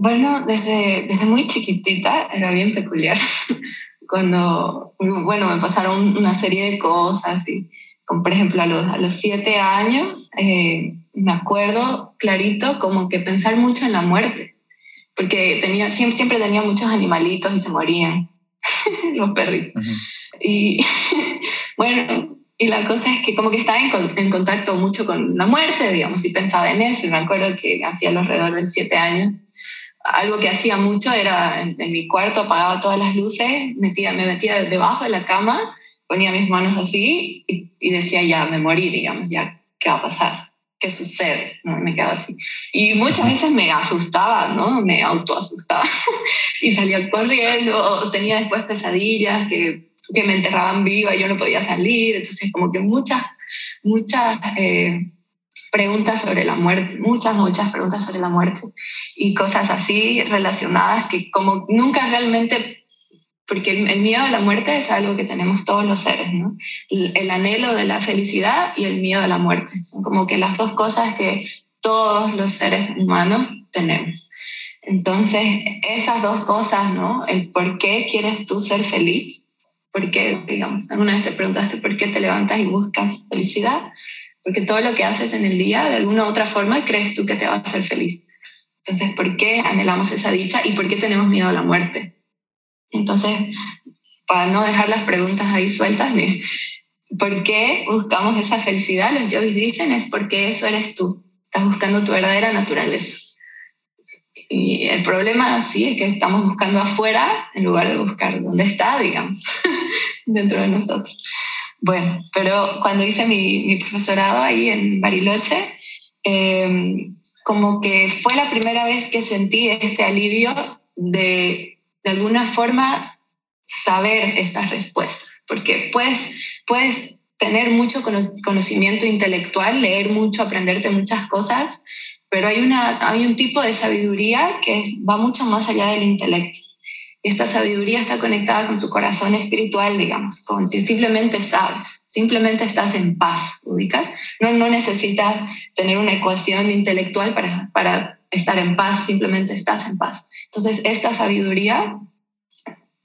Bueno, desde, desde muy chiquitita era bien peculiar. Cuando, bueno, me pasaron una serie de cosas, y, como por ejemplo a los, a los siete años, eh, me acuerdo clarito como que pensar mucho en la muerte, porque tenía, siempre, siempre tenía muchos animalitos y se morían, los perritos. Y bueno, y la cosa es que como que estaba en, en, contacto mucho con la muerte, digamos, y pensaba en eso. Y me acuerdo que hacía alrededor de siete años algo que hacía mucho era en, mi cuarto apagaba todas las luces, metía, me metía debajo de la cama, ponía mis manos así y, decía, ya me morí, digamos, ya, ¿qué va a pasar? ¿Qué sucede? ¿No? Me quedaba así. Y muchas veces me asustaba, ¿no? Me autoasustaba y salía corriendo o tenía después pesadillas que, que me enterraban viva y yo no podía salir. Entonces, como que muchas, muchas... Eh, preguntas sobre la muerte, muchas, muchas preguntas sobre la muerte y cosas así relacionadas que como nunca realmente, porque el, miedo a la muerte es algo que tenemos todos los seres, ¿no? El, anhelo de la felicidad y el miedo a la muerte, son como que las dos cosas que todos los seres humanos tenemos. Entonces, esas dos cosas, ¿no? El por qué quieres tú ser feliz, por qué, digamos, alguna vez te preguntaste por qué te levantas y buscas felicidad, porque todo lo que haces en el día, de alguna u otra forma, crees tú que te va a hacer feliz. Entonces, ¿por qué anhelamos esa dicha y por qué tenemos miedo a la muerte? Entonces, para no dejar las preguntas ahí sueltas, ¿por qué buscamos esa felicidad? Los yogis dicen es porque eso eres tú, estás buscando tu verdadera naturaleza. Y el problema sí es que estamos buscando afuera en lugar de buscar dónde está, digamos, dentro de nosotros. Bueno, pero cuando hice mi, profesorado ahí en Bariloche, em, como que fue la primera vez que sentí este alivio de, de alguna forma, saber estas respuestas, porque puedes, puedes tener mucho conocimiento intelectual, leer mucho, aprenderte muchas cosas, pero hay, una, hay un tipo de sabiduría que va mucho más allá del intelecto. Esta sabiduría está conectada con tu corazón espiritual, digamos, con si simplemente sabes, simplemente estás en paz, ¿ubicas? No, no necesitas tener una ecuación intelectual para, para estar en paz, simplemente estás en paz. Entonces, esta sabiduría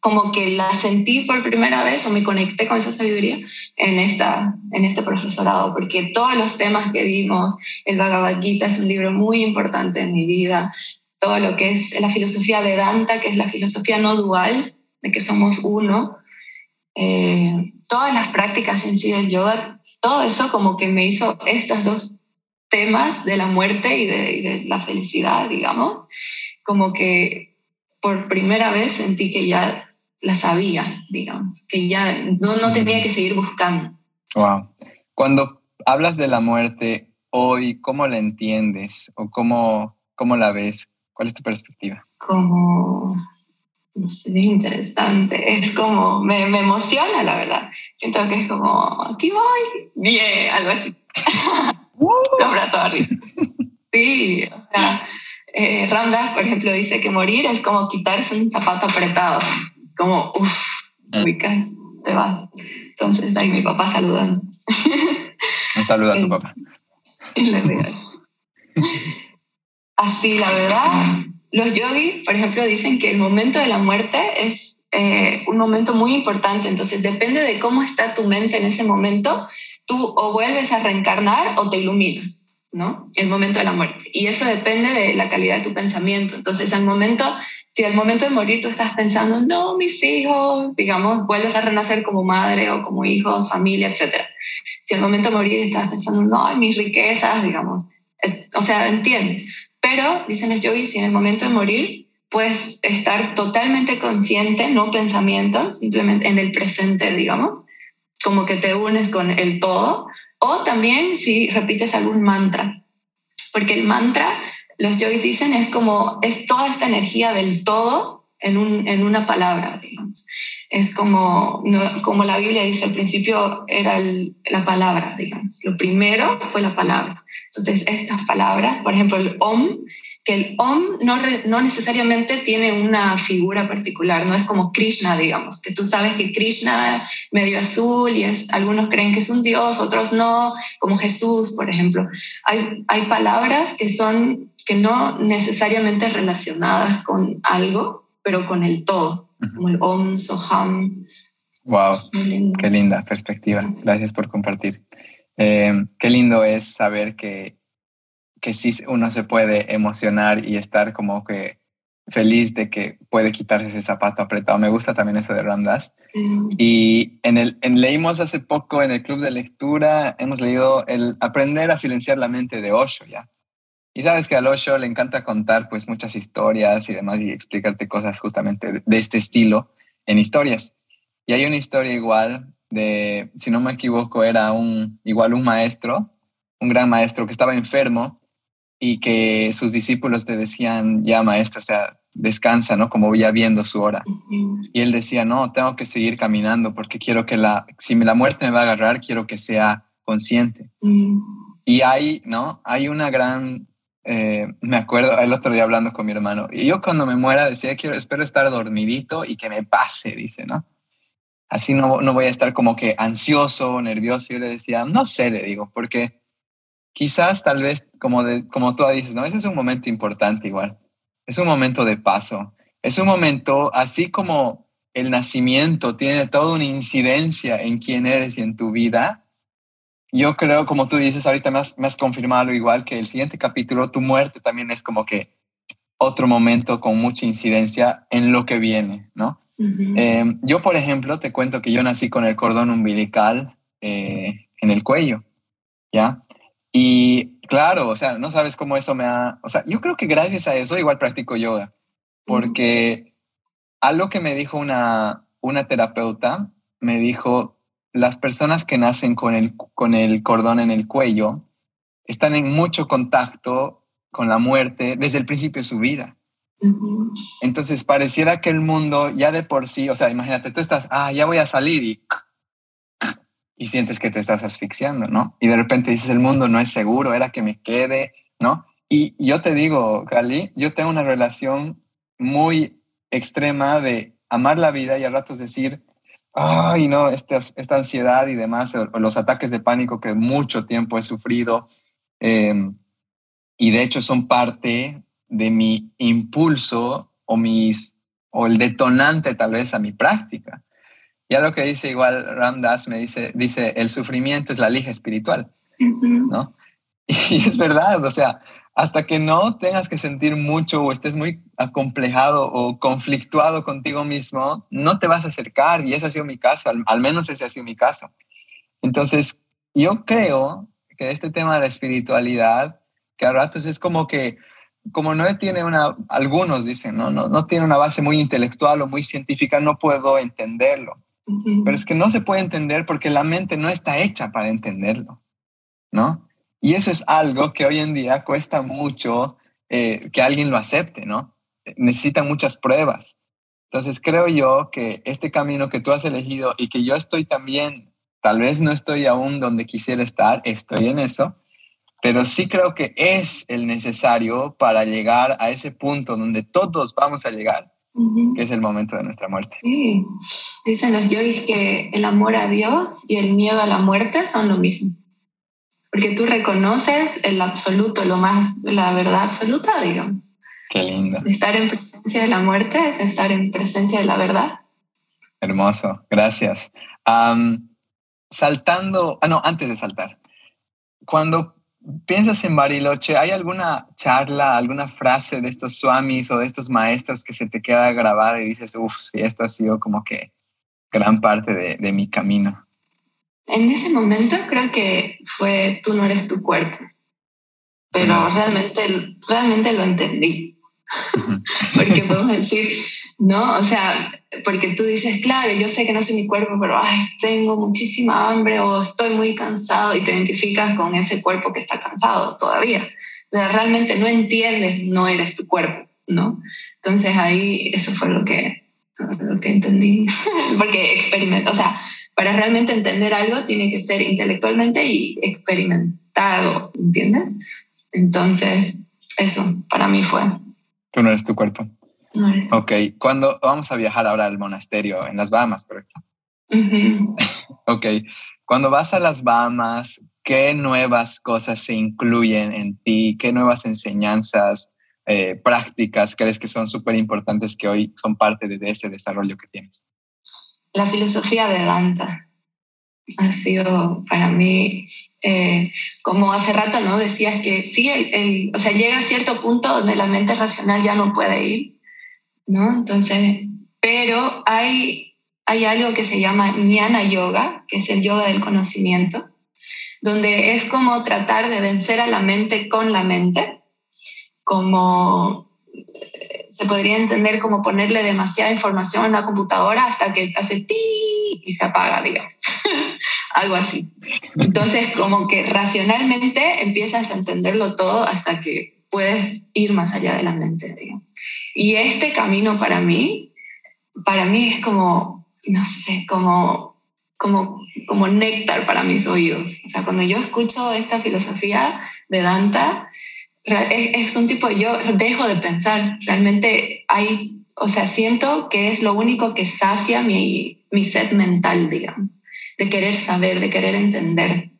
como que la sentí por primera vez o me conecté con esa sabiduría en, esta, en este profesorado, porque todos los temas que vimos, el Bhagavad Gita es un libro muy importante en mi vida, todo lo que es la filosofía Vedanta, que es la filosofía no dual, de que somos uno, eh, todas las prácticas en sí del yoga, todo eso como que me hizo estos dos temas de la muerte y de, y de la felicidad, digamos, como que por primera vez sentí que ya la sabía, digamos, que ya no, no tenía que seguir buscando. Wow. Cuando hablas de la muerte hoy, ¿cómo la entiendes o cómo, cómo la ves? ¿Cuál es tu perspectiva? Como es interesante, es como, me, me, emociona la verdad. Siento que es como, aquí voy, bien, algo así. Los brazos arriba. Sí, o sea, eh, Ramdas, por ejemplo, dice que morir es como quitarse un zapato apretado como, uff, ah. ubicas, te vas. Entonces, ahí mi papá saludando. Un saludo a tu papá. Así, la verdad, los yogis, por ejemplo, dicen que el momento de la muerte es eh, un momento muy importante. Entonces, depende de cómo está tu mente en ese momento, tú o vuelves a reencarnar o te iluminas, ¿no? El momento de la muerte. Y eso depende de la calidad de tu pensamiento. Entonces, al momento si al momento de morir tú estás pensando, no, mis hijos, digamos, vuelves a renacer como madre o como hijos, familia, etc. Si al momento de morir estás pensando, no, mis riquezas, digamos, eh, o sea, entiendes. Pero, dicen los yogis, si en el momento de morir puedes estar totalmente consciente, no pensamiento, simplemente en el presente, digamos, como que te unes con el todo, o también si repites algún mantra, porque el mantra los yogis dicen es como, es toda esta energía del todo en, un, en una palabra, digamos. Es como, como la Biblia dice, al principio era la palabra, digamos. Lo primero fue la palabra. Entonces, estas palabras, por ejemplo, el Om, que el Om no, no necesariamente tiene una figura particular, no es como Krishna, digamos, que tú sabes que Krishna medio azul y es, algunos creen que es un dios, otros no, como Jesús, por ejemplo. Hay, hay palabras que son que no necesariamente relacionadas con algo, pero con el todo, como el Om, Soham. Wow, qué linda perspectiva. Gracias por compartir. Eh, qué lindo es saber que, que sí uno se puede emocionar y estar como que feliz de que puede quitarse ese zapato apretado. Me gusta también eso de Ramdas. Y en el, en, leímos hace poco en el club de lectura, hemos leído el Aprender a silenciar la mente de Osho, ¿ya? Y sabes que a Osho le encanta contar pues muchas historias y demás y explicarte cosas justamente de, este estilo en historias. Y hay una historia igual de, si no me equivoco, era un, igual un maestro, un gran maestro que estaba enfermo y que sus discípulos te decían, ya maestro, o sea, descansa, ¿no? Como ya viendo su hora. Y él decía, no, tengo que seguir caminando porque quiero que la, si la muerte me va a agarrar, quiero que sea consciente. Y hay, ¿no? Hay una gran eh, me acuerdo el otro día hablando con mi hermano, y yo cuando me muera decía, quiero, espero estar dormidito y que me pase, dice, ¿no? Así no, no voy a estar como que ansioso, nervioso. Y yo le decía, no sé, le digo, porque quizás tal vez, como, como tú dices, ¿no? Ese es un momento importante igual. Es un momento de paso. Es un momento, así como el nacimiento tiene toda una incidencia en quién eres y en tu vida, yo creo, como tú dices, ahorita me has, me has, confirmado igual que el siguiente capítulo, tu muerte también es como que otro momento con mucha incidencia en lo que viene, ¿no? Em, yo, por ejemplo, te cuento que yo nací con el cordón umbilical eh, en el cuello, ¿ya? Y claro, o sea, no sabes cómo eso me ha... O sea, yo creo que gracias a eso igual practico yoga, porque algo que me dijo una, una terapeuta, me dijo, las personas que nacen con el, con el cordón en el cuello están en mucho contacto con la muerte desde el principio de su vida. Entonces pareciera que el mundo ya de por sí, o sea, imagínate, tú estás, ah, ya voy a salir y y sientes que te estás asfixiando, ¿no? Y de repente dices, el mundo no es seguro, era que me quede, ¿no? Y yo te digo, Cali, yo tengo una relación muy extrema de amar la vida y a ratos decir, ay, no, esta, esta ansiedad y demás, los ataques de pánico que mucho tiempo he sufrido, em, y de hecho son parte de mi impulso o, mis, o el detonante tal vez a mi práctica. Ya lo que dice igual Ramdas me dice, dice, el sufrimiento es la lija espiritual, ¿no? Y es verdad, o sea, hasta que no tengas que sentir mucho o estés muy acomplejado o conflictuado contigo mismo, no te vas a acercar y ese ha sido mi caso, al, menos ese ha sido mi caso. Entonces, yo creo que este tema de la espiritualidad, que a ratos es como que, como no tiene una, algunos dicen, ¿no? No, no tiene una base muy intelectual o muy científica, no puedo entenderlo. Pero es que no se puede entender porque la mente no está hecha para entenderlo, ¿no? Y eso es algo que hoy en día cuesta mucho eh, que alguien lo acepte, ¿no? Necesita muchas pruebas. Entonces creo yo que este camino que tú has elegido y que yo estoy también, tal vez no estoy aún donde quisiera estar, estoy en eso, pero sí creo que es el necesario para llegar a ese punto donde todos vamos a llegar, que es el momento de nuestra muerte. Sí, dicen los yogis que el amor a Dios y el miedo a la muerte son lo mismo porque tú reconoces el absoluto, lo más, la verdad absoluta, digamos. Qué lindo. Estar en presencia de la muerte es estar en presencia de la verdad. Hermoso, gracias. saltando, ah, no, antes de saltar, cuando piensas en Bariloche, ¿hay alguna charla, alguna frase de estos swamis o de estos maestros que se te queda grabada y dices, uff, sí, esto ha sido como que gran parte de, de mi camino? En ese momento creo que fue tú no eres tu cuerpo, pero realmente, realmente lo entendí. porque podemos decir, ¿no? O sea, porque tú dices, claro, yo sé que no soy mi cuerpo, pero ay, tengo muchísima hambre o estoy muy cansado y te identificas con ese cuerpo que está cansado todavía. O sea, realmente no entiendes, no eres tu cuerpo, ¿no? Entonces ahí eso fue lo que, lo que entendí, porque experimento, o sea, para realmente entender algo tiene que ser intelectualmente y experimentado, ¿entiendes? Entonces, eso para mí fue. Tú no eres tu cuerpo. Ok, cuando vamos a viajar ahora al monasterio en las Bahamas, ¿correcto? ok, cuando vas a las Bahamas, ¿qué nuevas cosas se incluyen en ti? ¿Qué nuevas enseñanzas, eh, prácticas crees que son súper importantes que hoy son parte de ese desarrollo que tienes? la filosofía Vedanta ha sido para mí, eh, como hace rato no decías que sí, el, o sea, llega a cierto punto donde la mente racional ya no puede ir, ¿no? Entonces, pero hay, hay algo que se llama Jnana Yoga, que es el yoga del conocimiento, donde es como tratar de vencer a la mente con la mente, como se podría entender como ponerle demasiada información a la computadora hasta que hace ti y se apaga, digamos. Algo así. Entonces, como que racionalmente empiezas a entenderlo todo hasta que puedes ir más allá de la mente, digamos. Y este camino para mí, para mí es como, no sé, como, como, como néctar para mis oídos. O sea, cuando yo escucho esta filosofía de Danta, es, un tipo, yo dejo de pensar, realmente hay, o sea, siento que es lo único que sacia mi, mi sed mental, digamos, de querer saber, de querer entender.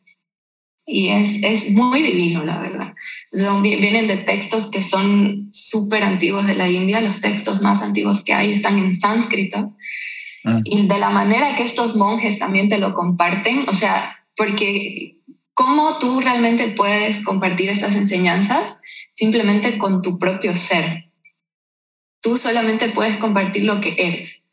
Y es, es muy divino, la verdad. Son, vienen de textos que son súper antiguos de la India, los textos más antiguos que hay están en sánscrito. Mm. Y de la manera que estos monjes también te lo comparten, o sea, porque ¿Cómo tú realmente puedes compartir estas enseñanzas? Simplemente con tu propio ser. Tú solamente puedes compartir lo que eres.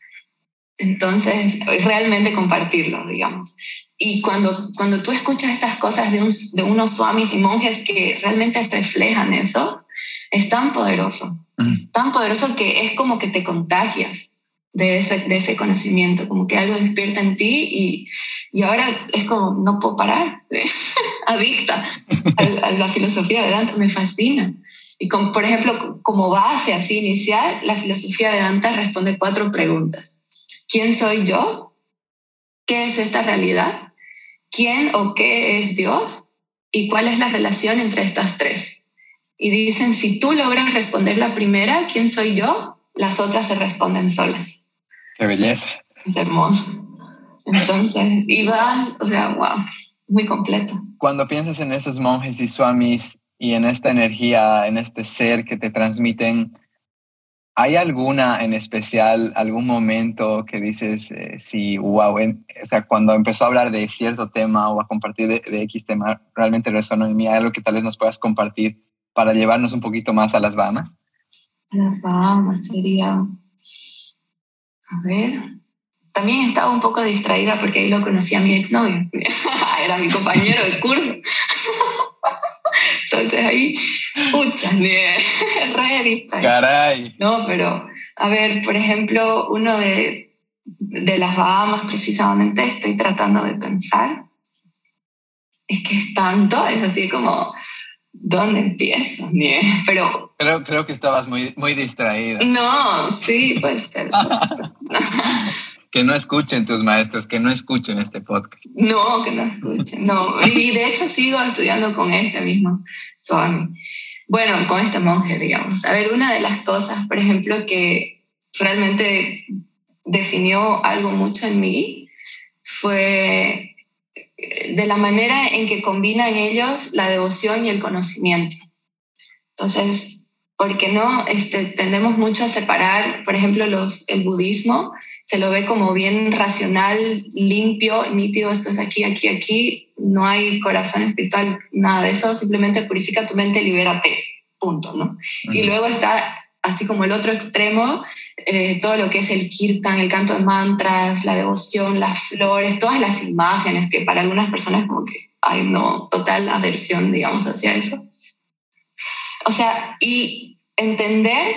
Entonces, realmente compartirlo, digamos. Y cuando, cuando tú escuchas estas cosas de, de unos swamis y monjes que realmente reflejan eso, es tan poderoso, mm. tan poderoso que es como que te contagias de ese, de ese conocimiento, como que algo despierta en ti y, y ahora es como, no puedo parar, adicta a, la filosofía Vedanta, me fascina. Y como, por ejemplo, como base así inicial, la filosofía Vedanta responde cuatro preguntas. ¿Quién soy yo? ¿Qué es esta realidad? Quién o qué es Dios y cuál es la relación entre estas tres. Y dicen, si tú logras responder la primera, ¿quién soy yo? Las otras se responden solas. Qué belleza. Es hermoso. Entonces, iba, o sea, wow, muy completo. Cuando piensas en esos monjes y swamis y en esta energía, en este ser que te transmiten, ¿hay alguna en especial, algún momento que dices, eh, sí, wow, o sea, cuando empezó a hablar de cierto tema o a compartir de, de X tema, realmente resonó en mí? ¿Hay algo que tal vez nos puedas compartir para llevarnos un poquito más a las Bahamas? Las Bahamas sería, a ver, también estaba un poco distraída porque ahí lo conocí a mi exnovio. Era mi compañero de curso. Entonces ahí, pucha, re distraída. Caray. No, pero, a ver, por ejemplo, uno de, de las Bahamas, precisamente, estoy tratando de pensar. Es que es tanto, es así como, ¿dónde empiezo? Pero creo, creo que estabas muy, muy distraída. No, sí, puede ser. que no escuchen tus maestros, que no escuchen este podcast. No, que no escuchen, no. Y de hecho sigo estudiando con este mismo Swami. Bueno, con este monje, digamos. A ver, una de las cosas, por ejemplo, que realmente definió algo mucho en mí fue eh, de la manera en que combinan ellos la devoción y el conocimiento. Entonces, ¿por qué no? Este, tendemos mucho a separar, por ejemplo, los, el budismo se lo ve como bien racional, limpio, nítido, esto es aquí, aquí, aquí, no hay corazón espiritual, nada de eso, simplemente purifica tu mente, libérate, punto, ¿no? Y luego está así como el otro extremo, eh, todo lo que es el kirtan, el canto de mantras, la devoción, las flores, todas las imágenes que para algunas personas como que hay no, total aversión, digamos, hacia eso. O sea, y entender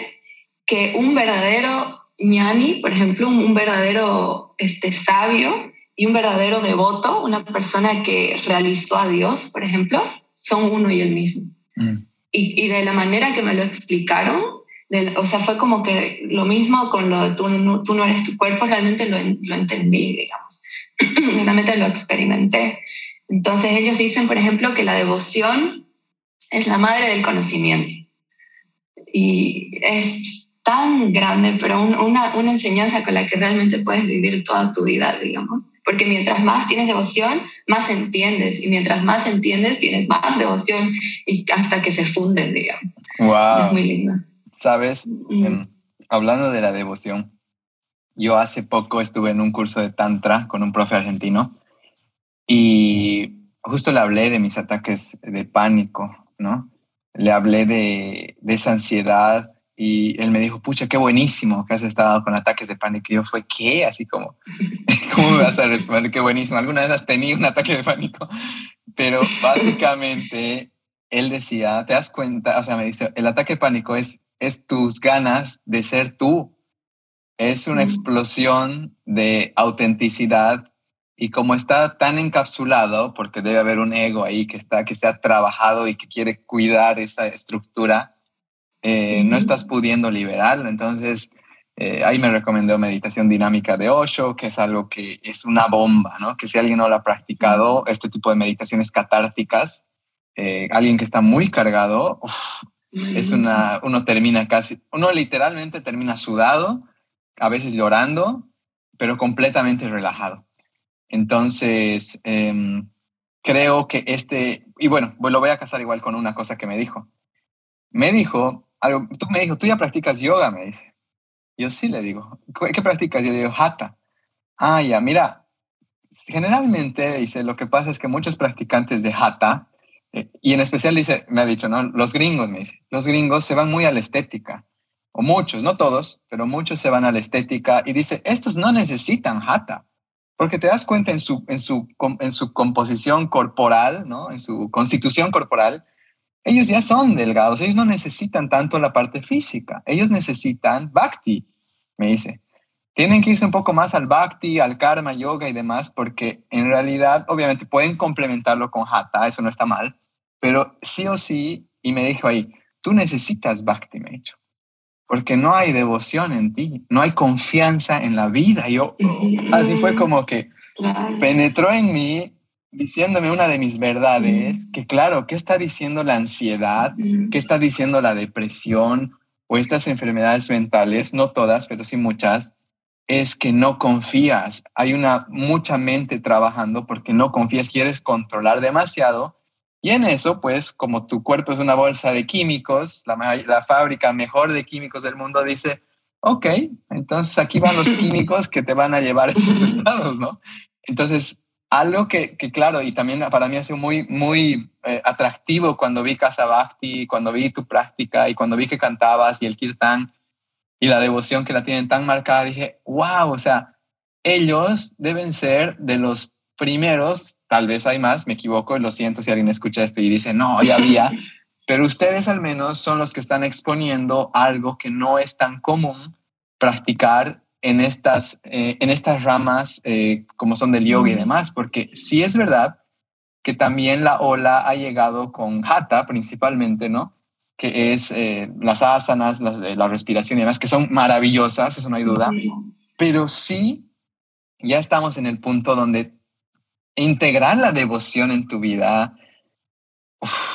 que un verdadero ñani, por ejemplo, un, verdadero este, sabio y un verdadero devoto, una persona que realizó a Dios, por ejemplo, son uno y el mismo. Mm. Y, de la manera que me lo explicaron, o sea, fue como que lo mismo con lo de tú, no, tú no eres tu cuerpo, realmente lo, lo entendí, digamos, realmente lo experimenté. Entonces ellos dicen, por ejemplo, que la devoción es la madre del conocimiento. Y es tan grande, pero una, una, enseñanza con la que realmente puedes vivir toda tu vida, digamos. Porque mientras más tienes devoción, más entiendes. Y mientras más entiendes, tienes más devoción y hasta que se funden, digamos. Wow. Es muy lindo. Sabes, em, hablando de la devoción, yo hace poco estuve en un curso de Tantra con un profe argentino y justo le hablé de mis ataques de pánico, ¿no? Le hablé de, de esa ansiedad y él me dijo, pucha, qué buenísimo que has estado con ataques de pánico. Y yo fue, ¿qué? Así como, ¿cómo me vas a responder? Qué buenísimo. ¿Alguna vez has tenido un ataque de pánico? Pero básicamente él decía, ¿te das cuenta? O sea, me dice, el ataque de pánico es, es tus ganas de ser tú. Es una explosión de autenticidad y como está tan encapsulado, porque debe haber un ego ahí que está, que se ha trabajado y que quiere cuidar esa estructura, eh, no estás pudiendo liberarlo. Entonces, eh, ahí me recomendó meditación dinámica de Osho, que es algo que es una bomba, ¿no? Que si alguien no lo ha practicado, este tipo de meditaciones catárticas, eh, alguien que está muy cargado, es una, uno termina casi, uno literalmente termina sudado, a veces llorando, pero completamente relajado. Entonces, em, creo que este, y bueno, lo voy a casar igual con una cosa que me dijo. Me dijo tú me dijo, tú ya practicas yoga, me dice. Yo sí le digo, ¿qué practicas? Yo le digo, hatha. Ah, ya, mira, generalmente dice, lo que pasa es que muchos practicantes de hatha, eh, y en especial dice, me ha dicho, ¿no? Los gringos, me dice, los gringos se van muy a la estética, o muchos, no todos, pero muchos se van a la estética y dice, estos no necesitan hatha, porque te das cuenta en su, en su, en su composición corporal, ¿no? En su constitución corporal, ellos ya son delgados, ellos no necesitan tanto la parte física, ellos necesitan bhakti, me dice. Tienen que irse un poco más al bhakti, al karma, yoga y demás, porque en realidad, obviamente, pueden complementarlo con hatha, eso no está mal, pero sí o sí, y me dijo ahí, tú necesitas bhakti, me dicho, porque no hay devoción en ti, no hay confianza en la vida. Yo, así fue como que penetró en mí diciéndome una de mis verdades, que claro, ¿qué está diciendo la ansiedad? ¿Qué está diciendo la depresión o estas enfermedades mentales? No todas, pero sí muchas. Es que no confías. Hay una mucha mente trabajando porque no confías, quieres controlar demasiado. Y en eso, pues, como tu cuerpo es una bolsa de químicos, la, la fábrica mejor de químicos del mundo dice, ok, entonces aquí van los químicos que te van a llevar a esos estados, ¿no? Entonces, algo que, que, claro, y también para mí ha sido muy, muy eh, atractivo cuando vi Casa Bhakti, cuando vi tu práctica y cuando vi que cantabas y el kirtan y la devoción que la tienen tan marcada, dije, wow, o sea, ellos deben ser de los primeros, tal vez hay más, me equivoco, lo siento si alguien escucha esto y dice, no, ya había, pero ustedes al menos son los que están exponiendo algo que no es tan común practicar en estas, eh, en estas ramas eh, como son del yoga y demás, porque sí es verdad que también la ola ha llegado con hatha principalmente, ¿no? Que es eh, las asanas, la respiración y demás, que son maravillosas, eso no hay duda, pero sí ya estamos en el punto donde integrar la devoción en tu vida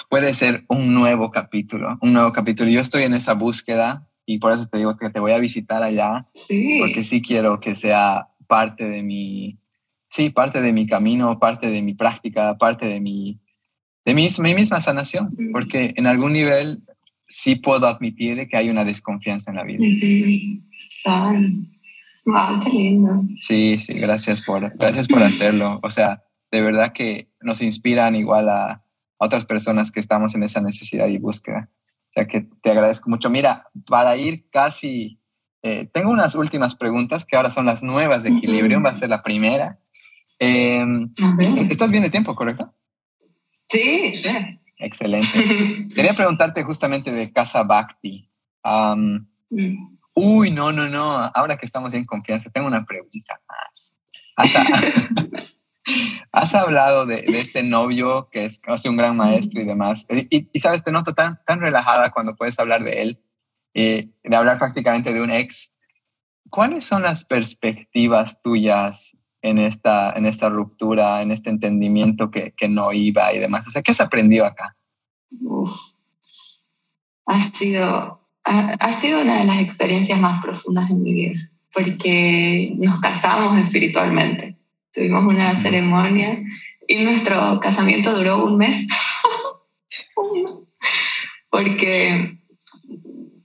puede ser un nuevo capítulo, un nuevo capítulo. Yo estoy en esa búsqueda y por eso te digo que te voy a visitar allá, porque sí quiero que sea parte de mi, sí, parte de mi camino, parte de mi práctica, parte de mi, de mi, mi misma sanación, porque en algún nivel sí puedo admitir que hay una desconfianza en la vida. Wow, qué lindo. Sí, sí, gracias por, gracias por hacerlo. O sea, de verdad que nos inspiran igual a, a otras personas que estamos en esa necesidad y búsqueda. O sea que te agradezco mucho. Mira, para ir casi, eh, tengo unas últimas preguntas que ahora son las nuevas de equilibrio, va a ser la primera. Em, ¿Estás bien de tiempo, correcto? Sí, Excelente. Quería preguntarte justamente de Casa Bhakti. Mm. Uy, no, no, no. Ahora que estamos en confianza, tengo una pregunta más. Has hablado de, este novio que es casi un gran maestro y demás. Y, sabes, te noto tan, tan relajada cuando puedes hablar de él, eh, de hablar prácticamente de un ex. ¿Cuáles son las perspectivas tuyas en esta, en esta ruptura, en este entendimiento que, que no iba y demás? O sea, ¿qué has aprendido acá? Ha, sido, ha, ha sido una de las experiencias más profundas de mi vida, porque nos casamos espiritualmente Tuvimos una ceremonia y nuestro casamiento duró un mes. Porque,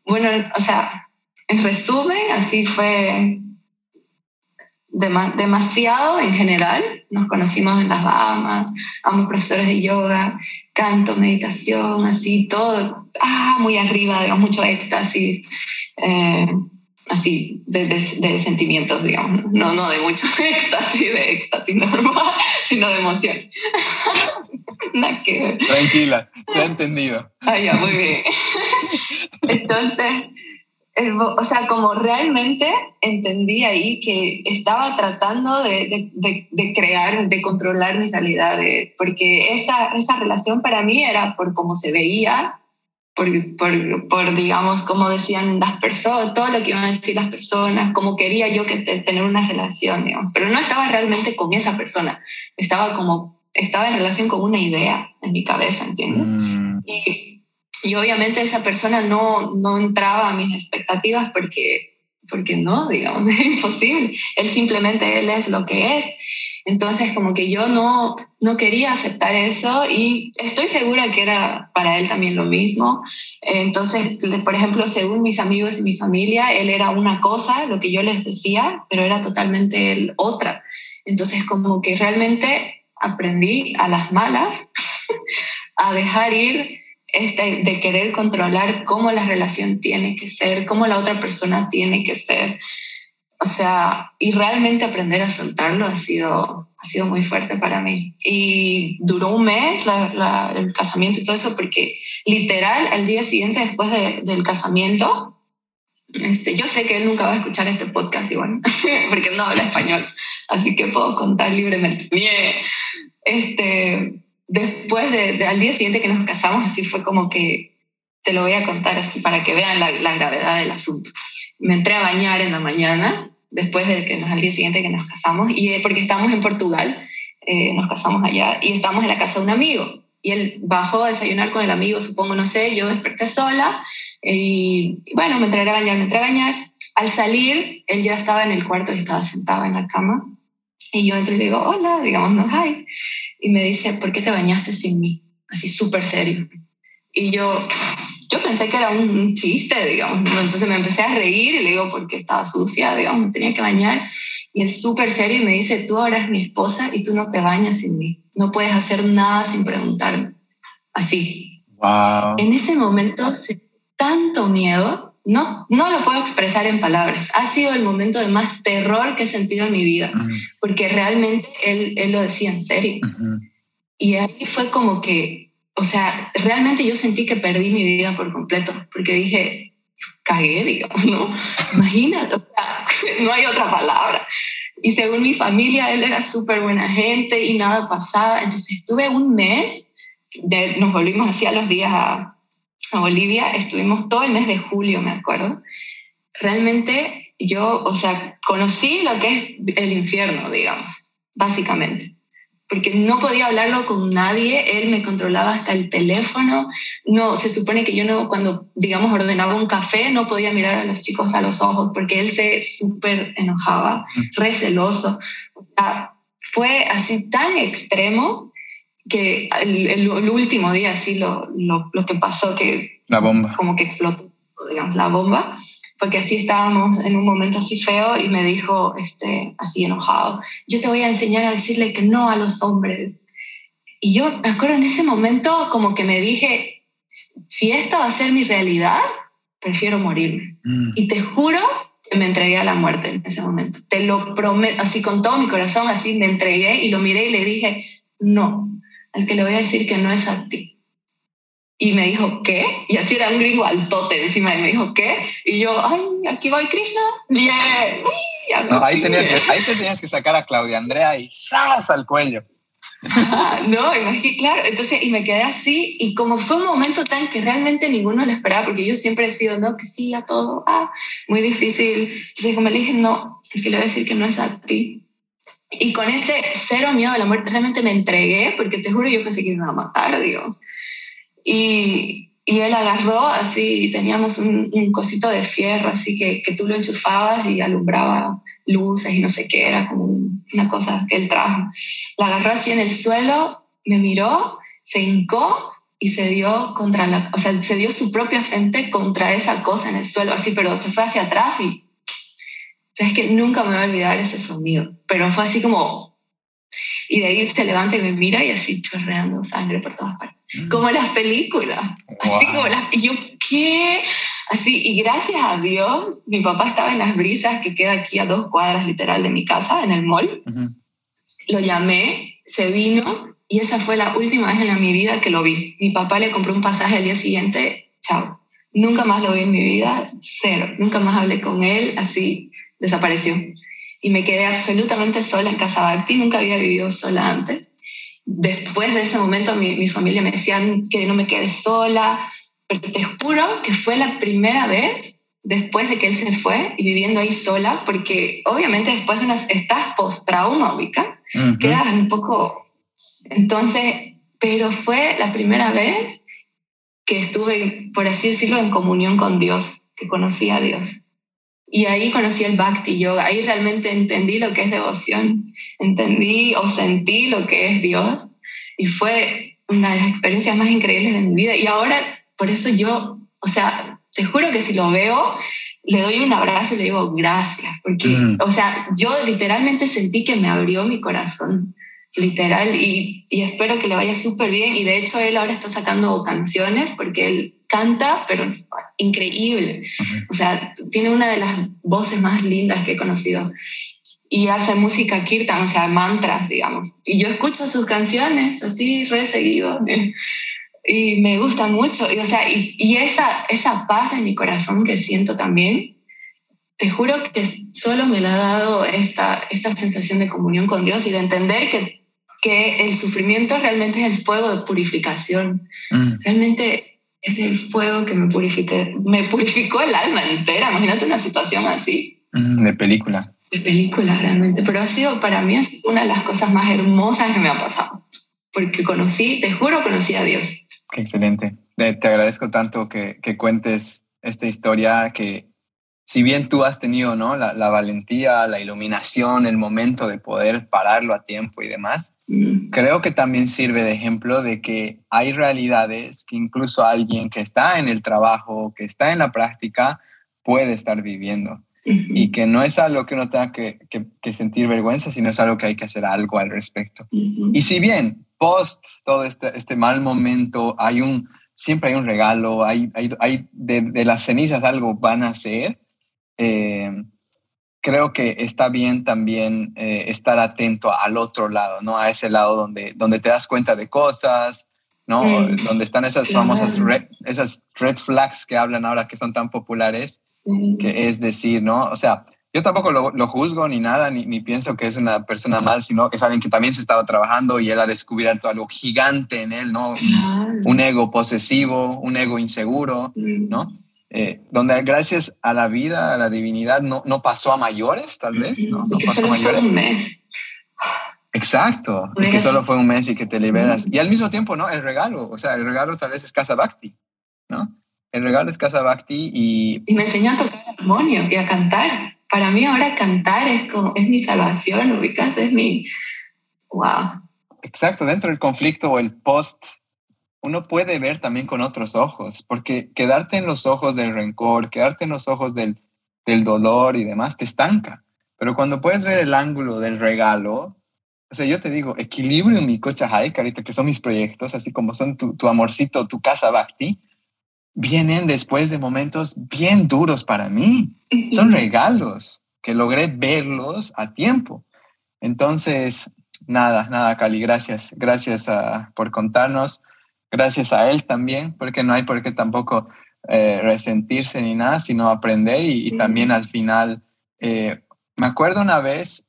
bueno, o sea, en resumen, así fue demasiado en general. Nos conocimos en las Bahamas, ambos profesores de yoga, canto, meditación, así todo, ah, muy arriba, digamos, mucho éxtasis. Eh, así de, de, sentimientos, digamos, no, no de mucho éxtasis, de éxtasis normal, sino de emoción. Tranquila, se ha entendido. Ah, ya, muy bien. Entonces, o sea, como realmente entendí ahí que estaba tratando de, de, de, crear, de controlar mi realidad, porque esa, esa relación para mí era por cómo se veía, por, por, por, digamos, como decían las personas, todo lo que iban a decir las personas, como quería yo que tener una relación, digamos. Pero no estaba realmente con esa persona, estaba como, estaba en relación con una idea en mi cabeza, ¿entiendes? Mm. Y, y, obviamente esa persona no, no entraba a mis expectativas porque, porque no, digamos, es imposible. Él simplemente, él es lo que es. Entonces, como que yo no, no quería aceptar eso y estoy segura que era para él también lo mismo. Entonces, por ejemplo, según mis amigos y mi familia, él era una cosa, lo que yo les decía, pero era totalmente él otra. Entonces, como que realmente aprendí a las malas a dejar ir este, de querer controlar cómo la relación tiene que ser, cómo la otra persona tiene que ser. O sea, y realmente aprender a soltarlo ha sido, ha sido muy fuerte para mí. Y duró un mes el casamiento y todo eso, porque literal, al día siguiente, después del casamiento, este, yo sé que él nunca va a escuchar este podcast igual, porque no habla español, así que puedo contar libremente. Bien. Este, después de, al día siguiente que nos casamos, así fue como que te lo voy a contar así para que vean la, la gravedad del asunto me entré a bañar en la mañana, después de que nos, al día siguiente que nos casamos, y porque estábamos en Portugal, eh, nos casamos allá y estamos en la casa de un amigo. Y él bajó a desayunar con el amigo, supongo, no sé, yo desperté sola y bueno, me entré a bañar, me entré a bañar. Al salir, él ya estaba en el cuarto y estaba sentado en la cama. Y yo entro y le digo, hola, digamos, no, hi. Y me dice, ¿por qué te bañaste sin mí? Así súper serio. Y yo, yo pensé que era un chiste, digamos. Entonces me empecé a reír y le digo, porque estaba sucia, digamos, me tenía que bañar. Y él súper serio y me dice, tú ahora eres mi esposa y tú no te bañas sin mí. No puedes hacer nada sin preguntarme. Así. Wow. En ese momento, tanto miedo, no, no lo puedo expresar en palabras. Ha sido el momento de más terror que he sentido en mi vida, porque realmente él, él, lo decía en serio. Y ahí fue como que o sea, realmente yo sentí que perdí mi vida por completo, porque dije, cagué, digamos, ¿no? Imagínate, o sea, no hay otra palabra. Y según mi familia, él era súper buena gente y nada pasaba. Entonces estuve un mes, de, nos volvimos así a los días a, a Bolivia, estuvimos todo el mes de julio, me acuerdo. Realmente yo, o sea, conocí lo que es el infierno, digamos, básicamente porque no podía hablarlo con nadie, él me controlaba hasta el teléfono, no, se supone que yo no, cuando, digamos, ordenaba un café, no podía mirar a los chicos a los ojos, porque él se súper enojaba, receloso, o sea, fue así tan extremo que el, el, último día, así lo, lo, lo, que pasó, que... La bomba. Como que explotó, digamos, la bomba porque así estábamos en un momento así feo y me dijo, este, así enojado, yo te voy a enseñar a decirle que no a los hombres. Y yo me acuerdo en ese momento como que me dije, si esto va a ser mi realidad, prefiero morirme. Mm. Y te juro que me entregué a la muerte en ese momento. Te lo prometo, así con todo mi corazón, así me entregué y lo miré y le dije, no, al que le voy a decir que no es a ti y me dijo, ¿qué? Y así era un gringo altote encima y me dijo, ¿qué? Y yo, ay, aquí voy Krishna. Bien. ahí, tenías que, ahí te tenías que sacar a Claudia Andrea y ¡zas! al cuello. no, imagínate, claro. Entonces, y me quedé así, y como fue un momento tan que realmente ninguno lo esperaba, porque yo siempre he sido, no, que sí, a todo, ah, muy difícil. Entonces, como le dije, no, es que le voy a decir que no es a ti. Y con ese cero miedo a la muerte, realmente me entregué, porque te juro, yo pensé que me iba a matar, Dios. Y, y él agarró así, teníamos un, un, cosito de fierro, así que, que tú lo enchufabas y alumbraba luces y no sé qué, era como una cosa que él trajo. La agarró así en el suelo, me miró, se hincó y se dio contra la, o sea, se dio su propia frente contra esa cosa en el suelo, así, pero se fue hacia atrás y, sabes que nunca me voy a olvidar ese sonido, pero fue así como y de ahí se levanta y me mira y así chorreando sangre por todas partes. Mm. Como las películas. Así como las... Y yo, ¿qué? Así, y gracias a Dios, mi papá estaba en las brisas, que queda aquí a dos cuadras literal de mi casa, en el mall. Lo llamé, se vino y esa fue la última vez en mi vida que lo vi. Mi papá le compró un pasaje al día siguiente, chao. Nunca más lo vi en mi vida, cero. Nunca más hablé con él, así desapareció y me quedé absolutamente sola en Casa Bacti, nunca había vivido sola antes. Después de ese momento mi, mi familia me decía que no me quede sola, pero te juro que fue la primera vez después de que él se fue y viviendo ahí sola, porque obviamente después de unas, estás post-trauma, ubicas, quedas un poco... Entonces, pero fue la primera vez que estuve, por así decirlo, en comunión con Dios, que conocí a Dios. Y ahí conocí el Bhakti Yoga, ahí realmente entendí lo que es devoción, entendí o sentí lo que es Dios y fue una de las experiencias más increíbles de mi vida. Y ahora, por eso yo, o sea, te juro que si lo veo, le doy un abrazo y le digo gracias, porque, mm. o sea, yo literalmente sentí que me abrió mi corazón, literal, y, y espero que le vaya súper bien. Y de hecho, él ahora está sacando canciones porque él canta, pero increíble. O sea, tiene una de las voces más lindas que he conocido. Y hace música kirtan, o sea, mantras, digamos. Y yo escucho sus canciones así, re seguido. Y me gusta mucho. Y, o sea, y, y esa, esa paz en mi corazón que siento también, te juro que solo me la ha dado esta, esta sensación de comunión con Dios y de entender que, que el sufrimiento realmente es el fuego de purificación. Mm. Realmente es el fuego que me purificó, me purificó el alma entera. Imagínate una situación así. De película. de película realmente, pero ha sido para mí una de las cosas más hermosas que me ha pasado, porque conocí, te juro, conocí a Dios. Qué excelente. Te agradezco tanto que, que cuentes esta historia que si bien tú has tenido ¿no? la, la, valentía, la iluminación, el momento de poder pararlo a tiempo y demás, mm. creo que también sirve de ejemplo de que hay realidades que incluso alguien que está en el trabajo, que está en la práctica, puede estar viviendo. Y que no es algo que uno tenga que, que, sentir vergüenza, sino es algo que hay que hacer algo al respecto. Y si bien post todo este, este mal momento hay un, siempre hay un regalo, hay, hay, hay de, de, las cenizas algo van a ser, eh, creo que está bien también eh, estar atento al otro lado, ¿no? A ese lado donde, donde te das cuenta de cosas, ¿no? Donde están esas famosas red, esas red flags que hablan ahora que son tan populares, que es decir, ¿no? O sea, yo tampoco lo, lo juzgo ni nada, ni, ni, pienso que es una persona mal, sino que es alguien que también se estaba trabajando y él ha descubierto algo gigante en él, ¿no? Un ego posesivo, un ego inseguro, ¿no? Eh, donde gracias a la vida, a la divinidad, no, no pasó a mayores, tal vez, ¿no? no pasó a mayores. Un mes. Exacto, que solo fue un mes y que te liberas. Y al mismo tiempo, ¿no? El regalo, o sea, el regalo tal vez es Casa Bhakti, ¿no? El regalo es Casa Bhakti y... Y me enseñó a tocar armonio y a cantar. Para mí ahora cantar es como, es mi salvación, ubicas, es mi... ¡Wow! Exacto, dentro del conflicto o el post uno puede ver también con otros ojos, porque quedarte en los ojos del rencor, quedarte en los ojos del, del dolor y demás, te estanca. Pero cuando puedes ver el ángulo del regalo, o sea, yo te digo, equilibrio mi cocha hike, ahorita que son mis proyectos, así como son tu, tu amorcito, tu casa Bhakti, vienen después de momentos bien duros para mí. Son regalos que logré verlos a tiempo. Entonces, nada, nada, Cali, gracias. Gracias ah, por contarnos gracias a él también, porque no hay por qué tampoco eh, resentirse ni nada, sino aprender y, también al final, eh, me acuerdo una vez,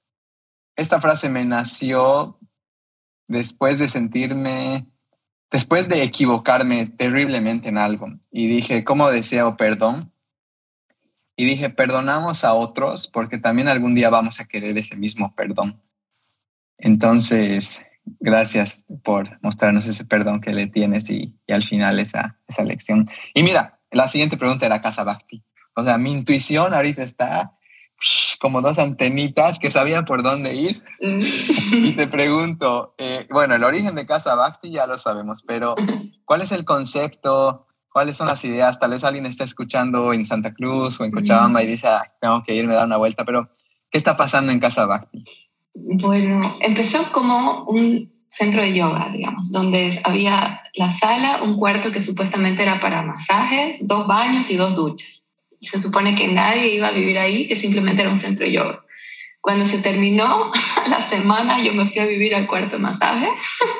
esta frase me nació después de sentirme, después de equivocarme terriblemente en algo y dije, ¿cómo deseo perdón? Y dije, perdonamos a otros porque también algún día vamos a querer ese mismo perdón. Entonces, Gracias por mostrarnos ese perdón que le tienes y, al final esa, esa lección. Y mira, la siguiente pregunta era Casa Bhakti. O sea, mi intuición ahorita está como dos antenitas que sabían por dónde ir. Y te pregunto, eh, bueno, el origen de Casa Bhakti ya lo sabemos, pero ¿cuál es el concepto? ¿Cuáles son las ideas? Tal vez alguien está escuchando en Santa Cruz o en Cochabamba y dice, tengo que irme a dar una vuelta, pero ¿qué está pasando en Casa Bhakti? Bueno, empezó como un centro de yoga, digamos, donde había la sala, un cuarto que supuestamente era para masajes, dos baños y dos duchas. Se supone que nadie iba a vivir ahí, que simplemente era un centro de yoga. Cuando se terminó la semana, yo me fui a vivir al cuarto de masaje.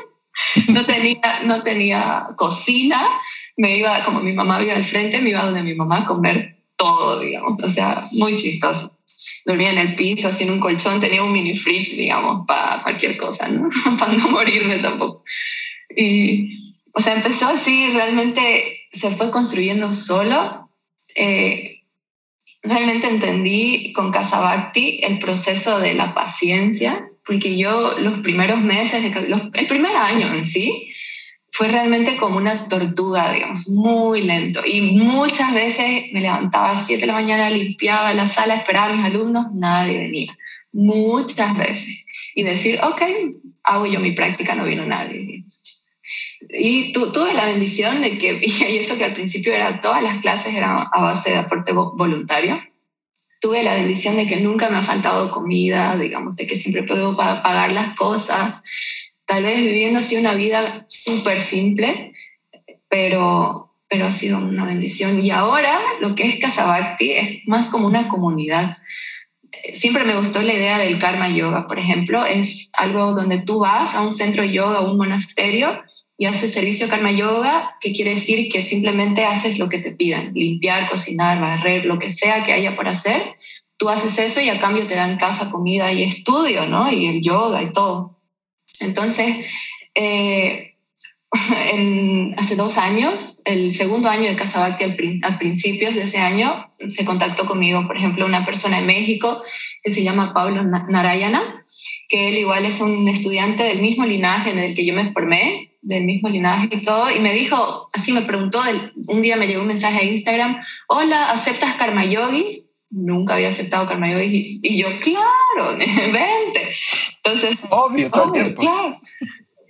no, tenía, no tenía cocina, me iba, como mi mamá vive al frente, me iba donde mi mamá a comer todo, digamos, o sea, muy chistoso dormía en el piso, así en un colchón, tenía un mini fridge, digamos, para cualquier cosa, ¿no? para no morirme tampoco. Y, o sea, empezó así, realmente se fue construyendo solo. Eh, realmente entendí con Casabacti el proceso de la paciencia, porque yo los primeros meses, el primer año en sí, fue realmente como una tortuga, digamos, muy lento. Y muchas veces me levantaba a las 7 de la mañana, limpiaba la sala, esperaba a mis alumnos, nadie venía. Muchas veces. Y decir, ok, hago yo mi práctica, no vino nadie. Y tu, tuve la bendición de que, y eso que al principio era, todas las clases eran a base de aporte voluntario, tuve la bendición de que nunca me ha faltado comida, digamos, de que siempre puedo pagar las cosas tal vez viviendo así una vida súper simple, pero, pero ha sido una bendición. Y ahora lo que es Casabacti es más como una comunidad. Siempre me gustó la idea del karma yoga, por ejemplo, es algo donde tú vas a un centro de yoga o un monasterio y haces servicio karma yoga, que quiere decir que simplemente haces lo que te pidan, limpiar, cocinar, barrer, lo que sea que haya por hacer. Tú haces eso y a cambio te dan casa, comida y estudio, ¿no? Y el yoga y todo. Entonces, eh, hace dos años, el segundo año de Casabacti, al, al principios de ese año, se contactó conmigo, por ejemplo, una persona de México que se llama Pablo Narayana, que él igual es un estudiante del mismo linaje en el que yo me formé, del mismo linaje y todo, y me dijo, así me preguntó, un día me llegó un mensaje a Instagram, hola, ¿aceptas karma yogis? Nunca había aceptado karma yogis. Y yo, claro, vente. Entonces, obvio, todo obvio, claro.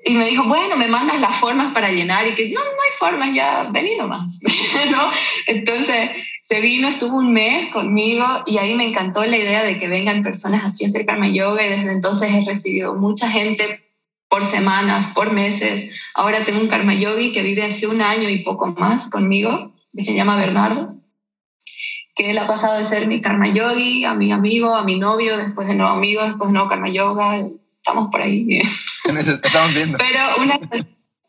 Y me dijo, bueno, me mandas las formas para llenar y que no, no hay formas, ya vení nomás. ¿no? Entonces se vino, estuvo un mes conmigo y ahí me encantó la idea de que vengan personas así a hacer karma yoga y desde entonces he recibido mucha gente por semanas, por meses. Ahora tengo un karma yogi que vive hace un año y poco más conmigo, que se llama Bernardo, que él ha pasado de ser mi karma yogi a mi amigo, a mi novio, después de nuevo amigo, después de nuevo karma yoga, estamos por ahí. estamos viendo. Pero una,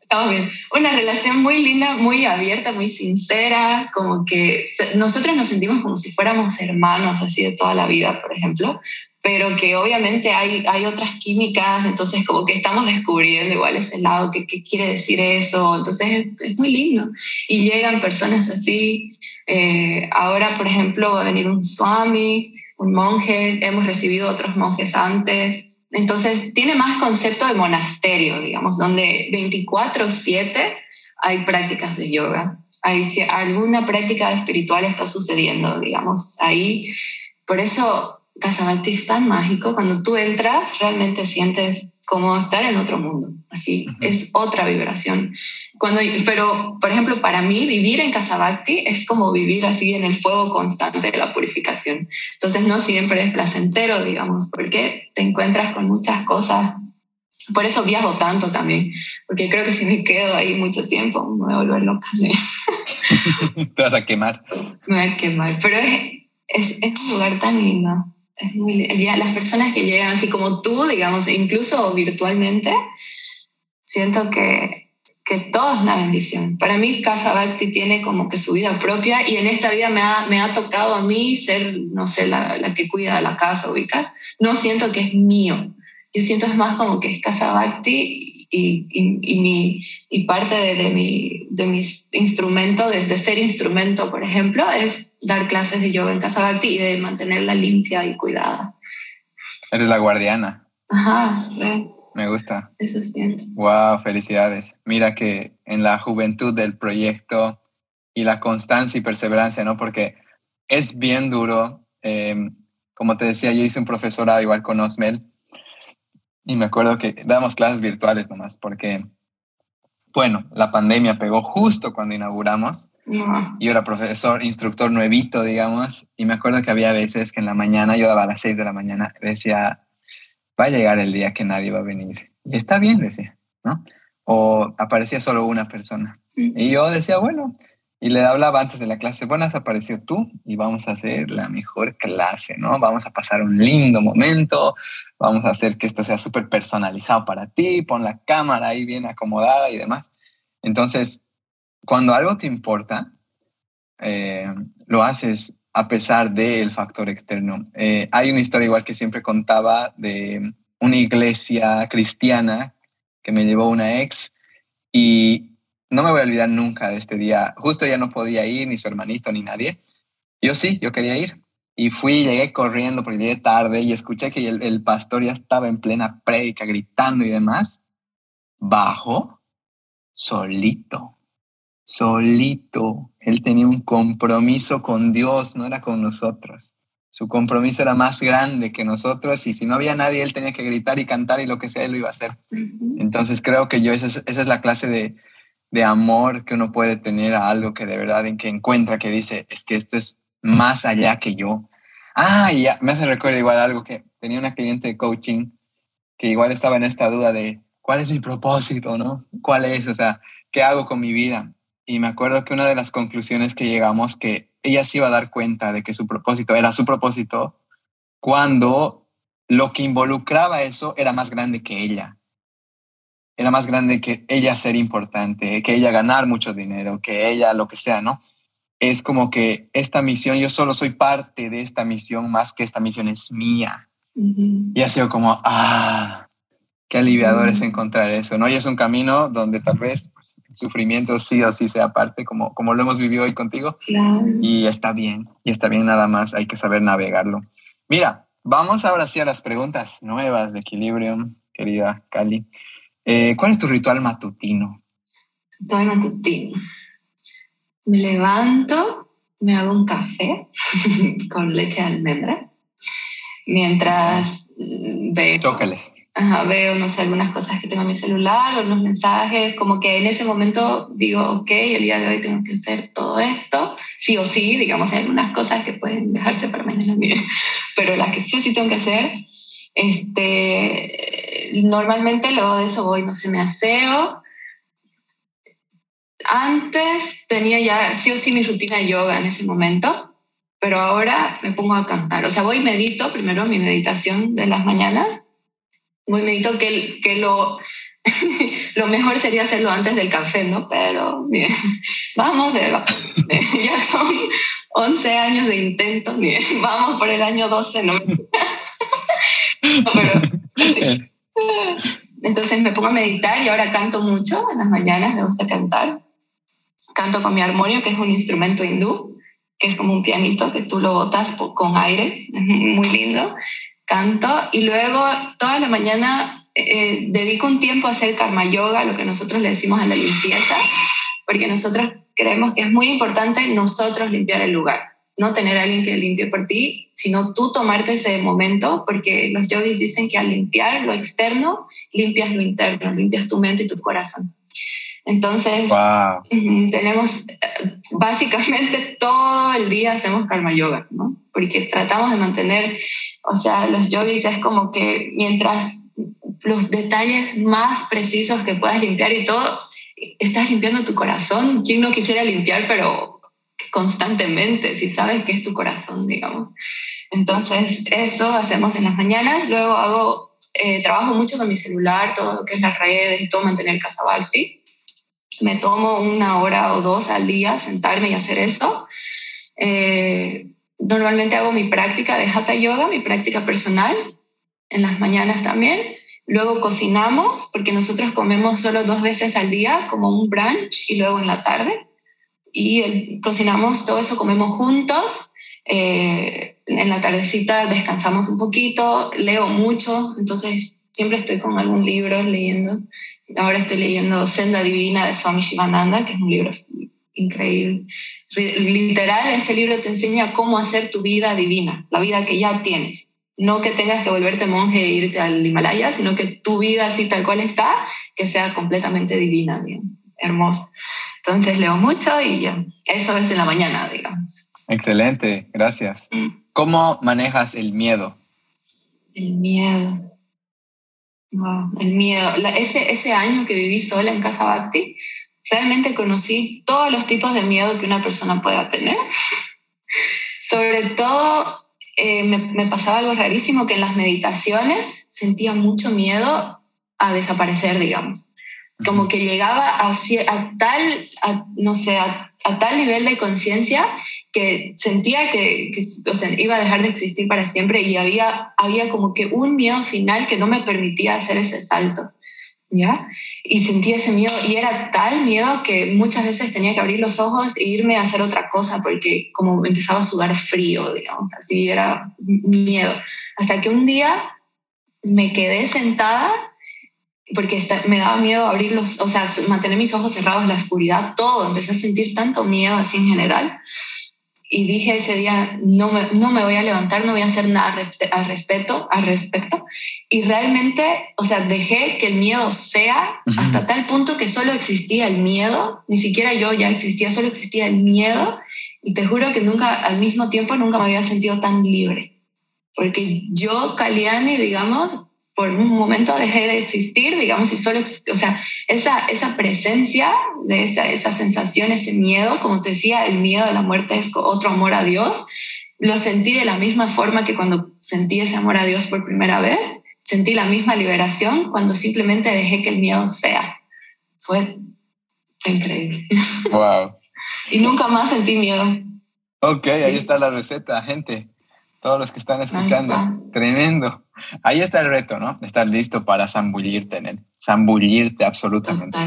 estamos bien. Una relación muy linda, muy abierta, muy sincera, como que nosotros nos sentimos como si fuéramos hermanos así de toda la vida, por ejemplo, pero que obviamente hay, hay otras químicas, entonces como que estamos descubriendo igual ese lado, qué, qué quiere decir eso, entonces es, muy lindo. Y llegan personas así, eh, ahora por ejemplo va a venir un swami, un monje, hemos recibido otros monjes antes, entonces, tiene más concepto de monasterio, digamos, donde 24/7 hay prácticas de yoga. Hay, alguna práctica espiritual está sucediendo, digamos, ahí. Por eso Casabacti es tan mágico. Cuando tú entras, realmente sientes como estar en otro mundo, así, es otra vibración. Cuando, pero, por ejemplo, para mí vivir en Casabacti es como vivir así en el fuego constante de la purificación. Entonces no siempre es placentero, digamos, porque te encuentras con muchas cosas. Por eso viajo tanto también, porque creo que si me quedo ahí mucho tiempo me voy a volver loca. te vas a quemar. Me voy a quemar, pero es, es, es un lugar tan lindo es muy, ya las personas que llegan así como tú, digamos, incluso virtualmente, siento que, que todo es una bendición. Para mí, Casa Bhakti tiene como que su vida propia y en esta vida me ha, me ha tocado a mí ser, no sé, la, la, que cuida la casa, ubicas. No siento que es mío. Yo siento es más como que es Casa Bhakti y, y, mi, y parte de, de, mi, de mis instrumentos, desde ser instrumento, por ejemplo, es dar clases de yoga en Casa Bhakti y de mantenerla limpia y cuidada. Eres la guardiana. Ajá, Me gusta. Eso siento. Wow, felicidades. Mira que en la juventud del proyecto y la constancia y perseverancia, ¿no? Porque es bien duro. Em, como te decía, yo hice un profesorado igual con Osmel y me acuerdo que damos clases virtuales nomás, porque, bueno, la pandemia pegó justo cuando inauguramos. Yo era profesor, instructor nuevito, digamos, y me acuerdo que había veces que en la mañana, yo daba a las 6 de la mañana, decía, va a llegar el día que nadie va a venir. Y está bien, decía, ¿no? O aparecía solo una persona. Y yo decía, bueno, y le hablaba antes de la clase, bueno, has aparecido tú y vamos a hacer la mejor clase, ¿no? Vamos a pasar un lindo momento, vamos a hacer que esto sea súper personalizado para ti, pon la cámara ahí bien acomodada y demás. Entonces, cuando algo te importa, eh, lo haces a pesar del factor externo. Eh, hay una historia igual que siempre contaba de una iglesia cristiana que me llevó una ex y no me voy a olvidar nunca de este día. Justo ya no podía ir, ni su hermanito, ni nadie. Yo sí, yo quería ir. Y fui, llegué corriendo porque llegué tarde y escuché que el, pastor ya estaba en plena prédica gritando y demás. Bajo, solito, solito. Él tenía un compromiso con Dios, no era con nosotros. Su compromiso era más grande que nosotros y si no había nadie, él tenía que gritar y cantar y lo que sea, él lo iba a hacer. Entonces creo que yo, esa es, esa es la clase de, de amor que uno puede tener a algo que de verdad en que encuentra que dice, es que esto es más allá que yo. Ah, ya, me hace recuerdo igual algo que tenía una cliente de coaching que igual estaba en esta duda de cuál es mi propósito, ¿no? ¿Cuál es? O sea, ¿qué hago con mi vida? Y me acuerdo que una de las conclusiones que llegamos que ella se iba a dar cuenta de que su propósito era su propósito cuando lo que involucraba eso era más grande que ella. Era más grande que ella ser importante, que ella ganar mucho dinero, que ella lo que sea, ¿no? es como que esta misión, yo solo soy parte de esta misión más que esta misión es mía. Y ha sido como, ah, qué aliviador es encontrar eso, ¿no? Y es un camino donde tal vez pues, el sufrimiento sí o sí sea parte, como, como lo hemos vivido hoy contigo. Y está bien, y está bien nada más, hay que saber navegarlo. Mira, vamos ahora sí a las preguntas nuevas de Equilibrium, querida Cali. Eh, ¿Cuál es tu ritual matutino? Ritual matutino. Me levanto, me hago un café con leche de almendra, mientras mm, veo... Chócales veo, no sé, algunas cosas que tengo en mi celular, unos mensajes, como que en ese momento digo, ok, el día de hoy tengo que hacer todo esto, sí o sí, digamos, hay algunas cosas que pueden dejarse para mañana, pero las que sí o sí tengo que hacer, este, normalmente luego de eso voy, no sé, me aseo. Antes tenía ya sí o sí mi rutina de yoga en ese momento, pero ahora me pongo a cantar. O sea, voy y medito primero mi meditación de las mañanas medito que, que lo, lo mejor sería hacerlo antes del café, ¿no? Pero bien, vamos, ya son 11 años de intento, bien, vamos por el año 12, ¿no? pero, Entonces me pongo a meditar y ahora canto mucho en las mañanas, me gusta cantar. Canto con mi armonio, que es un instrumento hindú, que es como un pianito que tú lo botas con aire, es muy lindo canto y luego toda la mañana eh, dedico un tiempo a hacer karma yoga, lo que nosotros le decimos a la limpieza, porque nosotros creemos que es muy importante nosotros limpiar el lugar, no tener alguien que limpie por ti, sino tú tomarte ese momento, porque los yogis dicen que al limpiar lo externo, limpias lo interno, limpias tu mente y tu corazón. Entonces, tenemos eh, básicamente todo el día hacemos karma yoga, ¿no? Porque tratamos de mantener, o sea, los yogis es como que mientras los detalles más precisos que puedas limpiar y todo, estás limpiando tu corazón. ¿Quién no quisiera limpiar, pero constantemente, si sabes que es tu corazón, digamos? Entonces, eso hacemos en las mañanas. Luego hago, eh, trabajo mucho con mi celular, todo lo que es las redes y todo, mantener casa Bhakti me tomo una hora o dos al día sentarme y hacer eso. Eh, normalmente hago mi práctica de Hatha Yoga, mi práctica personal, en las mañanas también. Luego cocinamos, porque nosotros comemos solo dos veces al día, como un brunch y luego en la tarde. Y cocinamos todo eso, comemos juntos. Eh, en la tardecita descansamos un poquito, leo mucho, entonces siempre estoy con algún libro leyendo. Ahora estoy leyendo Senda Divina de Swami Shivananda, que es un libro increíble. Literal, ese libro te enseña cómo hacer tu vida divina, la vida que ya tienes. No que tengas que volverte monje e irte al Himalaya, sino que tu vida así tal cual está, que sea completamente divina, bien, hermosa. Entonces leo mucho y ya, eso es en la mañana, digamos. Excelente, gracias. Mm. ¿Cómo manejas el miedo? El miedo el miedo. ese, ese año que viví sola en Casa Bhakti, realmente conocí todos los tipos de miedo que una persona pueda tener. Sobre todo, eh, me, me, pasaba algo rarísimo que en las meditaciones sentía mucho miedo a desaparecer, digamos. Como que llegaba a, a tal, no sé, a a tal nivel de conciencia que sentía que, iba a dejar de existir para siempre y había, había como que un miedo final que no me permitía hacer ese salto. ¿Ya? Y sentía ese miedo y era tal miedo que muchas veces tenía que abrir los ojos e irme a hacer otra cosa porque como empezaba a sudar frío, digamos, así era miedo. Hasta que un día me quedé sentada porque me daba miedo abrirlos, o sea, mantener mis ojos cerrados, la oscuridad, todo. Empecé a sentir tanto miedo así en general. Y dije ese día, no me, no me voy a levantar, no voy a hacer nada al, respecto, al respecto. Y realmente, o sea, dejé que el miedo sea hasta tal punto que solo existía el miedo, ni siquiera yo ya existía, solo existía el miedo. Y te juro que nunca, al mismo tiempo, nunca me había sentido tan libre. Porque yo, Caliani, digamos, por un momento dejé de existir, digamos, y solo, o sea, esa, esa presencia de esa, esa sensación, ese miedo, como te decía, el miedo a la muerte es otro amor a Dios, lo sentí de la misma forma que cuando sentí ese amor a Dios por primera vez, sentí la misma liberación cuando simplemente dejé que el miedo sea. Fue increíble. Wow. y nunca más sentí miedo. Ok, ahí está la receta, gente todos los que están escuchando. Tremendo. Ahí está el reto, ¿no? Estar listo para zambullirte en él, zambullirte absolutamente.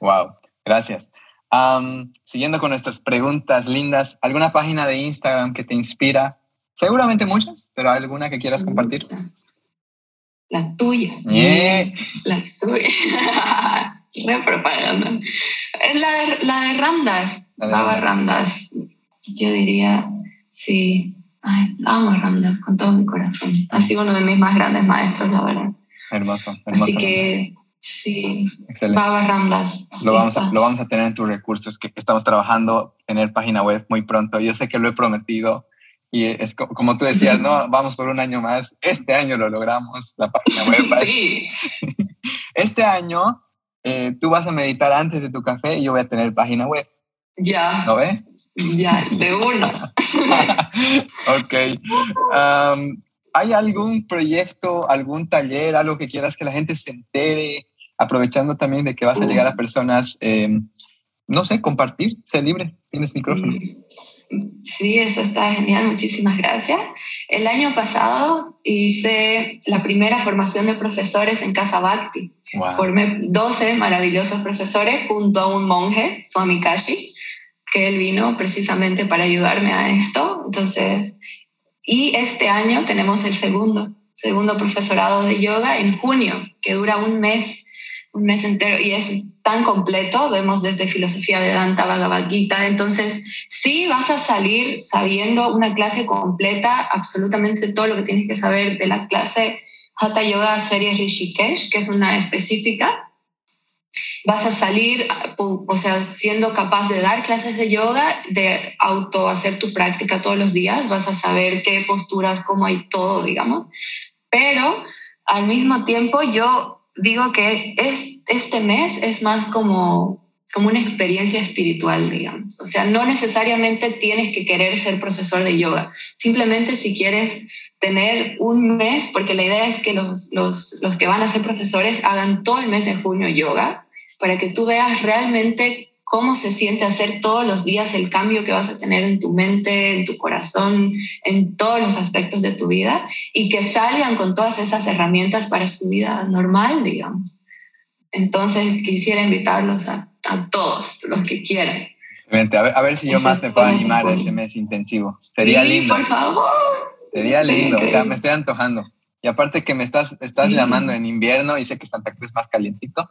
Wow, gracias. siguiendo con nuestras preguntas lindas, ¿alguna página de Instagram que te inspira? Seguramente muchas, pero ¿alguna que quieras compartir? La tuya. La tuya. Re propaganda. Es la de, la de Ramdas, Baba Ramdas. Yo diría, sí. Ay, amo a Ramdas con todo mi corazón. Ha sido uno de mis más grandes maestros, la verdad. Hermoso, hermoso. Así que, sí. Excelente. Baba Ramdas. Lo, vamos a, lo vamos a tener en tus recursos, que estamos trabajando, tener página web muy pronto. Yo sé que lo he prometido y es como tú decías, no, vamos por un año más. Este año lo logramos, la página web. sí. Este año eh, tú vas a meditar antes de tu café y yo voy a tener página web. Ya. ¿Lo ves? Ya, de uno. ok. ¿Hay algún proyecto, algún taller, algo que quieras que la gente se entere, aprovechando también de que vas a llegar a personas, em, no sé, compartir? Sé libre, tienes micrófono. Sí, eso está genial, muchísimas gracias. El año pasado hice la primera formación de profesores en Casa Bhakti. Formé 12 maravillosos profesores junto a un monje, Swami Kashi, que él vino precisamente para ayudarme a esto. Entonces, y este año tenemos el segundo, segundo profesorado de yoga en junio, que dura un mes, un mes entero y es tan completo, vemos desde filosofía Vedanta, Bhagavad Gita, entonces sí vas a salir sabiendo una clase completa, absolutamente todo lo que tienes que saber de la clase Hatha Yoga Series Rishikesh, que es una específica. Vas a salir, o sea, siendo capaz de dar clases de yoga, de auto hacer tu práctica todos los días, vas a saber qué posturas, cómo hay todo, digamos. Pero al mismo tiempo yo digo que es, este mes es más como, como una experiencia espiritual, digamos. O sea, no necesariamente tienes que querer ser profesor de yoga. Simplemente si quieres tener un mes, porque la idea es que los, los, los, que van a ser profesores hagan todo el mes de junio yoga, para que tú veas realmente cómo se siente hacer todos los días el cambio que vas a tener en tu mente, en tu corazón, en todos los aspectos de tu vida, y que salgan con todas esas herramientas para su vida normal, digamos. Entonces quisiera invitarlos a, a todos, los que quieran. A ver, a ver si yo más me puedo animar a ese mes intensivo. Sería sí, lindo. Por favor. Sería lindo, o sea, me estoy antojando. Y aparte que me estás, estás llamando en invierno y sé que Santa Cruz es más calientito.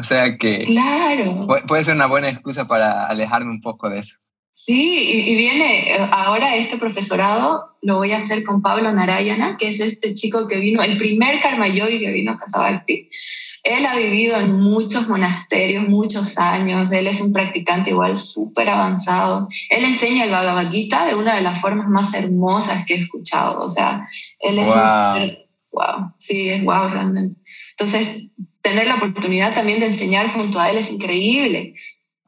O sea que claro. puede ser una buena excusa para alejarme un poco de eso. Sí, y, viene eh, ahora este profesorado, lo voy a hacer con Pablo Narayana, que es este chico que vino, el primer Karma Yogi que vino a Casabacti. Él ha vivido en muchos monasterios, muchos años. Él es un practicante igual súper avanzado. Él enseña el Bhagavad Gita de una de las formas más hermosas que he escuchado. O sea, él es un wow. Sí, es wow realmente. Entonces, tener la oportunidad también de enseñar junto a él es increíble.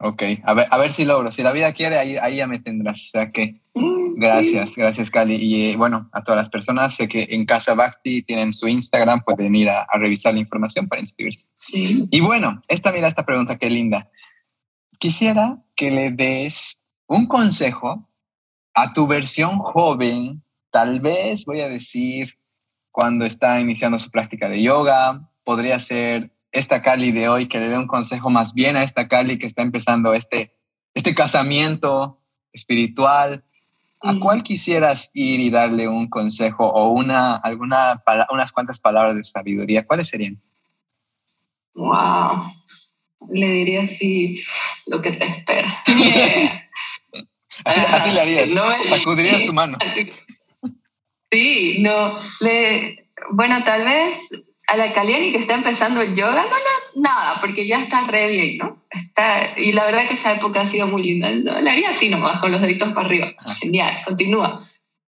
Ok, a ver, a ver si logro. Si la vida quiere, ahí, ahí ya me tendrás. O sea que mm, gracias, gracias Cali. Y eh, bueno, a todas las personas, sé que en Casa Bhakti tienen su Instagram, pueden ir a, revisar la información para inscribirse. Sí. Y bueno, esta mira esta pregunta, qué linda. Quisiera que le des un consejo a tu versión joven, tal vez voy a decir cuando está iniciando su práctica de yoga, podría ser esta Cali de hoy que le dé un consejo más bien a esta Cali que está empezando este, este casamiento espiritual. ¿A cuál quisieras ir y darle un consejo o una, alguna, unas cuantas palabras de sabiduría? ¿Cuáles serían? Wow. Le diría así lo que te espera. así, le harías. Sacudirías tu mano. Sí, no. Le, bueno, tal vez a la Caliani que está empezando el yoga, no, no, nada, porque ya está re bien, ¿no? Está, y la verdad que esa época ha sido muy linda. ¿no? La haría así nomás, con los deditos para arriba. Ah. Genial, continúa.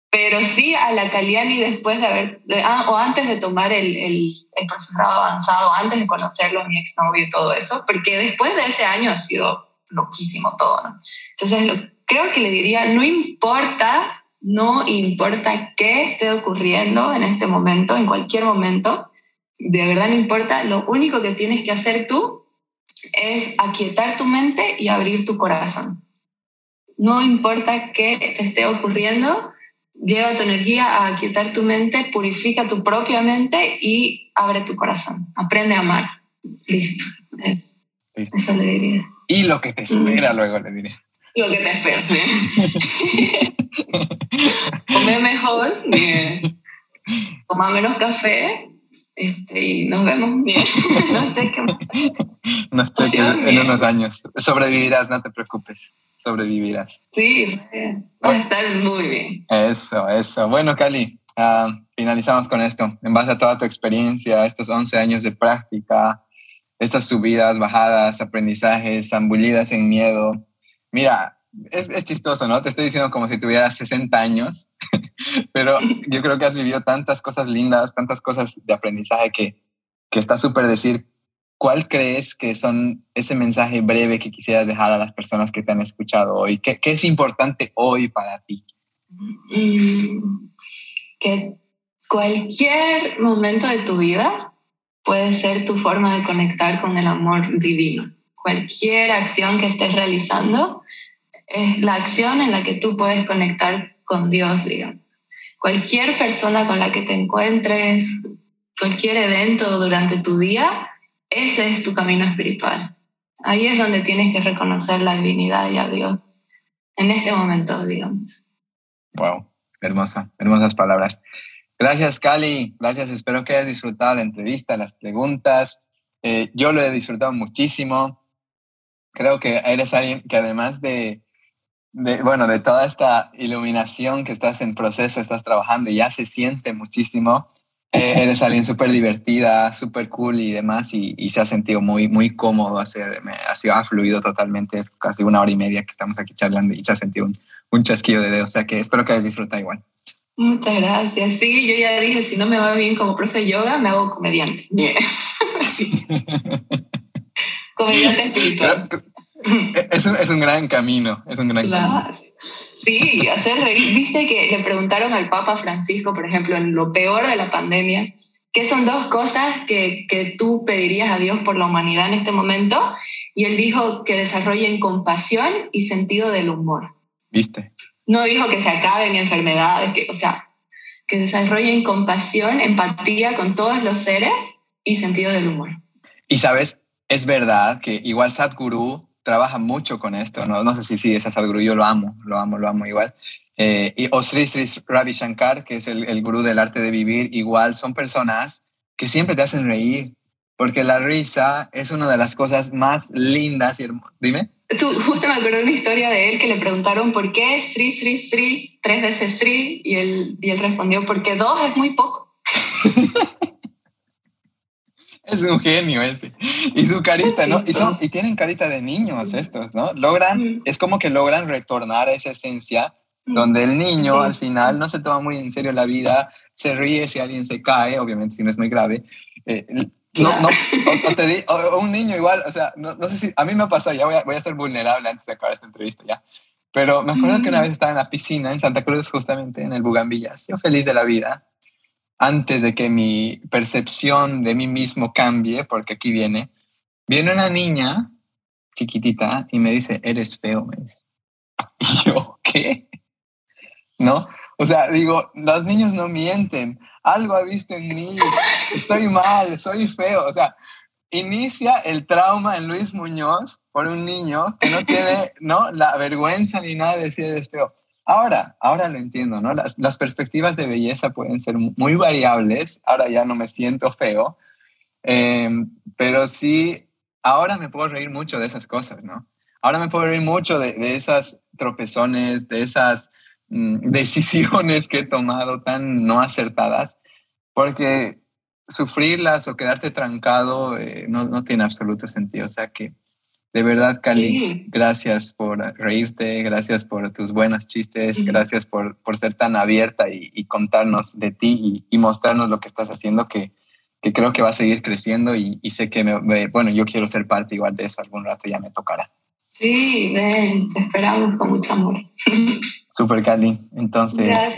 Pero sí a la Caliani después de haber, ah, o antes de tomar el, el, el, profesorado avanzado, antes de conocerlo, mi exnovio y todo eso, porque después de ese año ha sido loquísimo todo, ¿no? Entonces, creo que le diría, no importa, no importa qué esté ocurriendo en este momento, en cualquier momento, de verdad no importa, lo único que tienes que hacer tú es aquietar tu mente y abrir tu corazón. No importa qué te esté ocurriendo, lleva tu energía a aquietar tu mente, purifica tu propia mente y abre tu corazón. Aprende a amar. Listo. Eso le diría. Y lo que te espera luego le diría. Lo que te espera. Come mejor, toma menos café este, y nos vemos bien. no sé qué Nos en unos años. Sobrevivirás, no te preocupes. Sobrevivirás. Sí, va a estar muy bien. Eso, eso. Bueno, Cali, ah, finalizamos con esto. En base a toda tu experiencia, estos 11 años de práctica, estas subidas, bajadas, aprendizajes, zambullidas en miedo. Mira, es, es, chistoso, ¿no? Te estoy diciendo como si tuvieras 60 años, pero yo creo que has vivido tantas cosas lindas, tantas cosas de aprendizaje que, que está súper decir, ¿cuál crees que son ese mensaje breve que quisieras dejar a las personas que te han escuchado hoy? ¿Qué, qué es importante hoy para ti? Mm, que cualquier momento de tu vida puede ser tu forma de conectar con el amor divino. Cualquier acción que estés realizando es la acción en la que tú puedes conectar con Dios, digamos. Cualquier persona con la que te encuentres, cualquier evento durante tu día, ese es tu camino espiritual. Ahí es donde tienes que reconocer la divinidad y a Dios. En este momento, digamos. Wow, hermosa, hermosas palabras. Gracias, Cali. Gracias. Espero que hayas disfrutado la entrevista, las preguntas. Eh, yo lo he disfrutado muchísimo. Creo que eres alguien que además de, de, bueno, de toda esta iluminación que estás en proceso, estás trabajando y ya se siente muchísimo, eh, eres alguien súper divertida, súper cool y demás y, y, se ha sentido muy, muy cómodo hacer, ha, sido, ha fluido totalmente, es casi una hora y media que estamos aquí charlando y se ha sentido un, un chasquido de dedos, o sea que espero que hayas disfrutado igual. Muchas gracias. Sí, yo ya dije, si no me va bien como profe de yoga, me hago comediante. comediante espiritual. Es un, es un, gran camino, es un gran camino. Sí, hacer reír. Viste que le preguntaron al Papa Francisco, por ejemplo, en lo peor de la pandemia, ¿qué son dos cosas que, que tú pedirías a Dios por la humanidad en este momento? Y él dijo que desarrollen compasión y sentido del humor. ¿Viste? no dijo que se acaben enfermedades, que, o sea, que desarrollen compasión, empatía con todos los seres y sentido del humor. Y sabes, es verdad que igual Sadhguru trabaja mucho con esto, no, no sé si sí, esa Sadhguru, yo lo amo, lo amo, lo amo igual. Eh, y o Sri Sri Ravi Shankar, que es el, el gurú del arte de vivir, igual son personas que siempre te hacen reír, porque la risa es una de las cosas más lindas y hermosas. Dime justo me acuerdo una historia de él que le preguntaron por qué Sri, Sri, Sri, tres veces Sri, y él, y él respondió, porque dos es muy poco. es un genio ese. Y su carita, ¿no? Y, son, y tienen carita de niños estos, ¿no? Logran, es como que logran retornar a esa esencia donde el niño al final no se toma muy en serio la vida, se ríe si alguien se cae, obviamente si no es muy grave, eh, no, no, o, te di, o, un niño igual, o sea, no, no, sé si, a mí me ha pasado, ya voy a, voy a ser vulnerable antes de acabar esta entrevista ya, pero me acuerdo que una vez estaba en la piscina en Santa Cruz, justamente en el Bugambillas, yo feliz de la vida, antes de que mi percepción de mí mismo cambie, porque aquí viene, viene una niña chiquitita y me dice, eres feo, me dice. Y yo, ¿qué? ¿No? O sea, digo, los niños no mienten algo ha visto en mí, estoy mal, soy feo. O sea, inicia el trauma en Luis Muñoz por un niño que no tiene ¿no? la vergüenza ni nada de decir eres feo. Ahora, ahora lo entiendo, ¿no? Las, perspectivas de belleza pueden ser muy variables. Ahora ya no me siento feo, em, pero sí, ahora me puedo reír mucho de esas cosas, ¿no? Ahora me puedo reír mucho de, de esas tropezones, de esas Mm, decisiones que he tomado tan no acertadas, porque sufrirlas o quedarte trancado eh, no, no, tiene absoluto sentido. O sea que, de verdad, Cali, gracias por reírte, gracias por tus buenos chistes, gracias por, por, ser tan abierta y, contarnos de ti y, mostrarnos lo que estás haciendo, que, que, creo que va a seguir creciendo y, y sé que, me, bueno, yo quiero ser parte igual de eso, algún rato ya me tocará. Sí, ven, te esperamos con mucho amor. Super Cali. Entonces,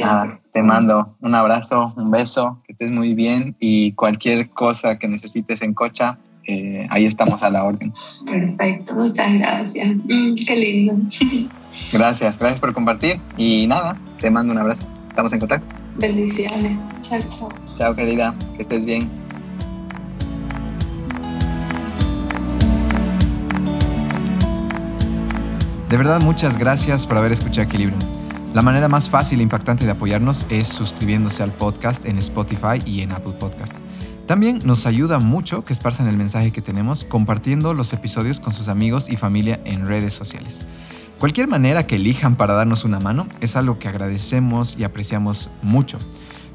te mando un abrazo, un beso, que estés muy bien y cualquier cosa que necesites en Cocha, eh, ahí estamos a la orden. Perfecto, muchas gracias. Mm, qué lindo. Gracias, gracias por compartir y nada, te mando un abrazo. estamos en contacto. Bendiciones. Chao, chao. Chao, querida. Que estés bien. De verdad, muchas gracias por haber escuchado Equilibrium. La manera más fácil e impactante de apoyarnos es suscribiéndose al podcast en Spotify y en Apple Podcast. También nos ayuda mucho que esparzan el mensaje que tenemos compartiendo los episodios con sus amigos y familia en redes sociales. Cualquier manera que elijan para darnos una mano es algo que agradecemos y apreciamos mucho.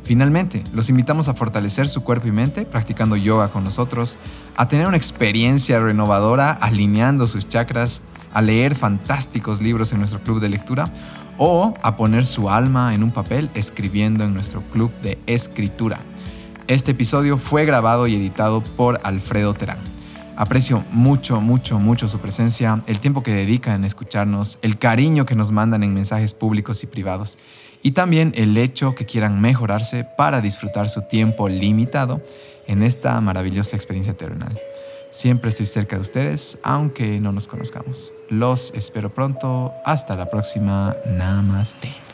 Finalmente, los invitamos a fortalecer su cuerpo y mente practicando yoga con nosotros, a tener una experiencia renovadora alineando sus chakras, a leer fantásticos libros en nuestro club de lectura o a poner su alma en un papel escribiendo en nuestro club de escritura. Este episodio fue grabado y editado por Alfredo Terán. Aprecio mucho, mucho, mucho su presencia, el tiempo que dedica en escucharnos, el cariño que nos mandan en mensajes públicos y privados, y también el hecho que quieran mejorarse para disfrutar su tiempo limitado en esta maravillosa experiencia terrenal. Siempre estoy cerca de ustedes, aunque no nos conozcamos. Los espero pronto. Hasta la próxima. Namaste.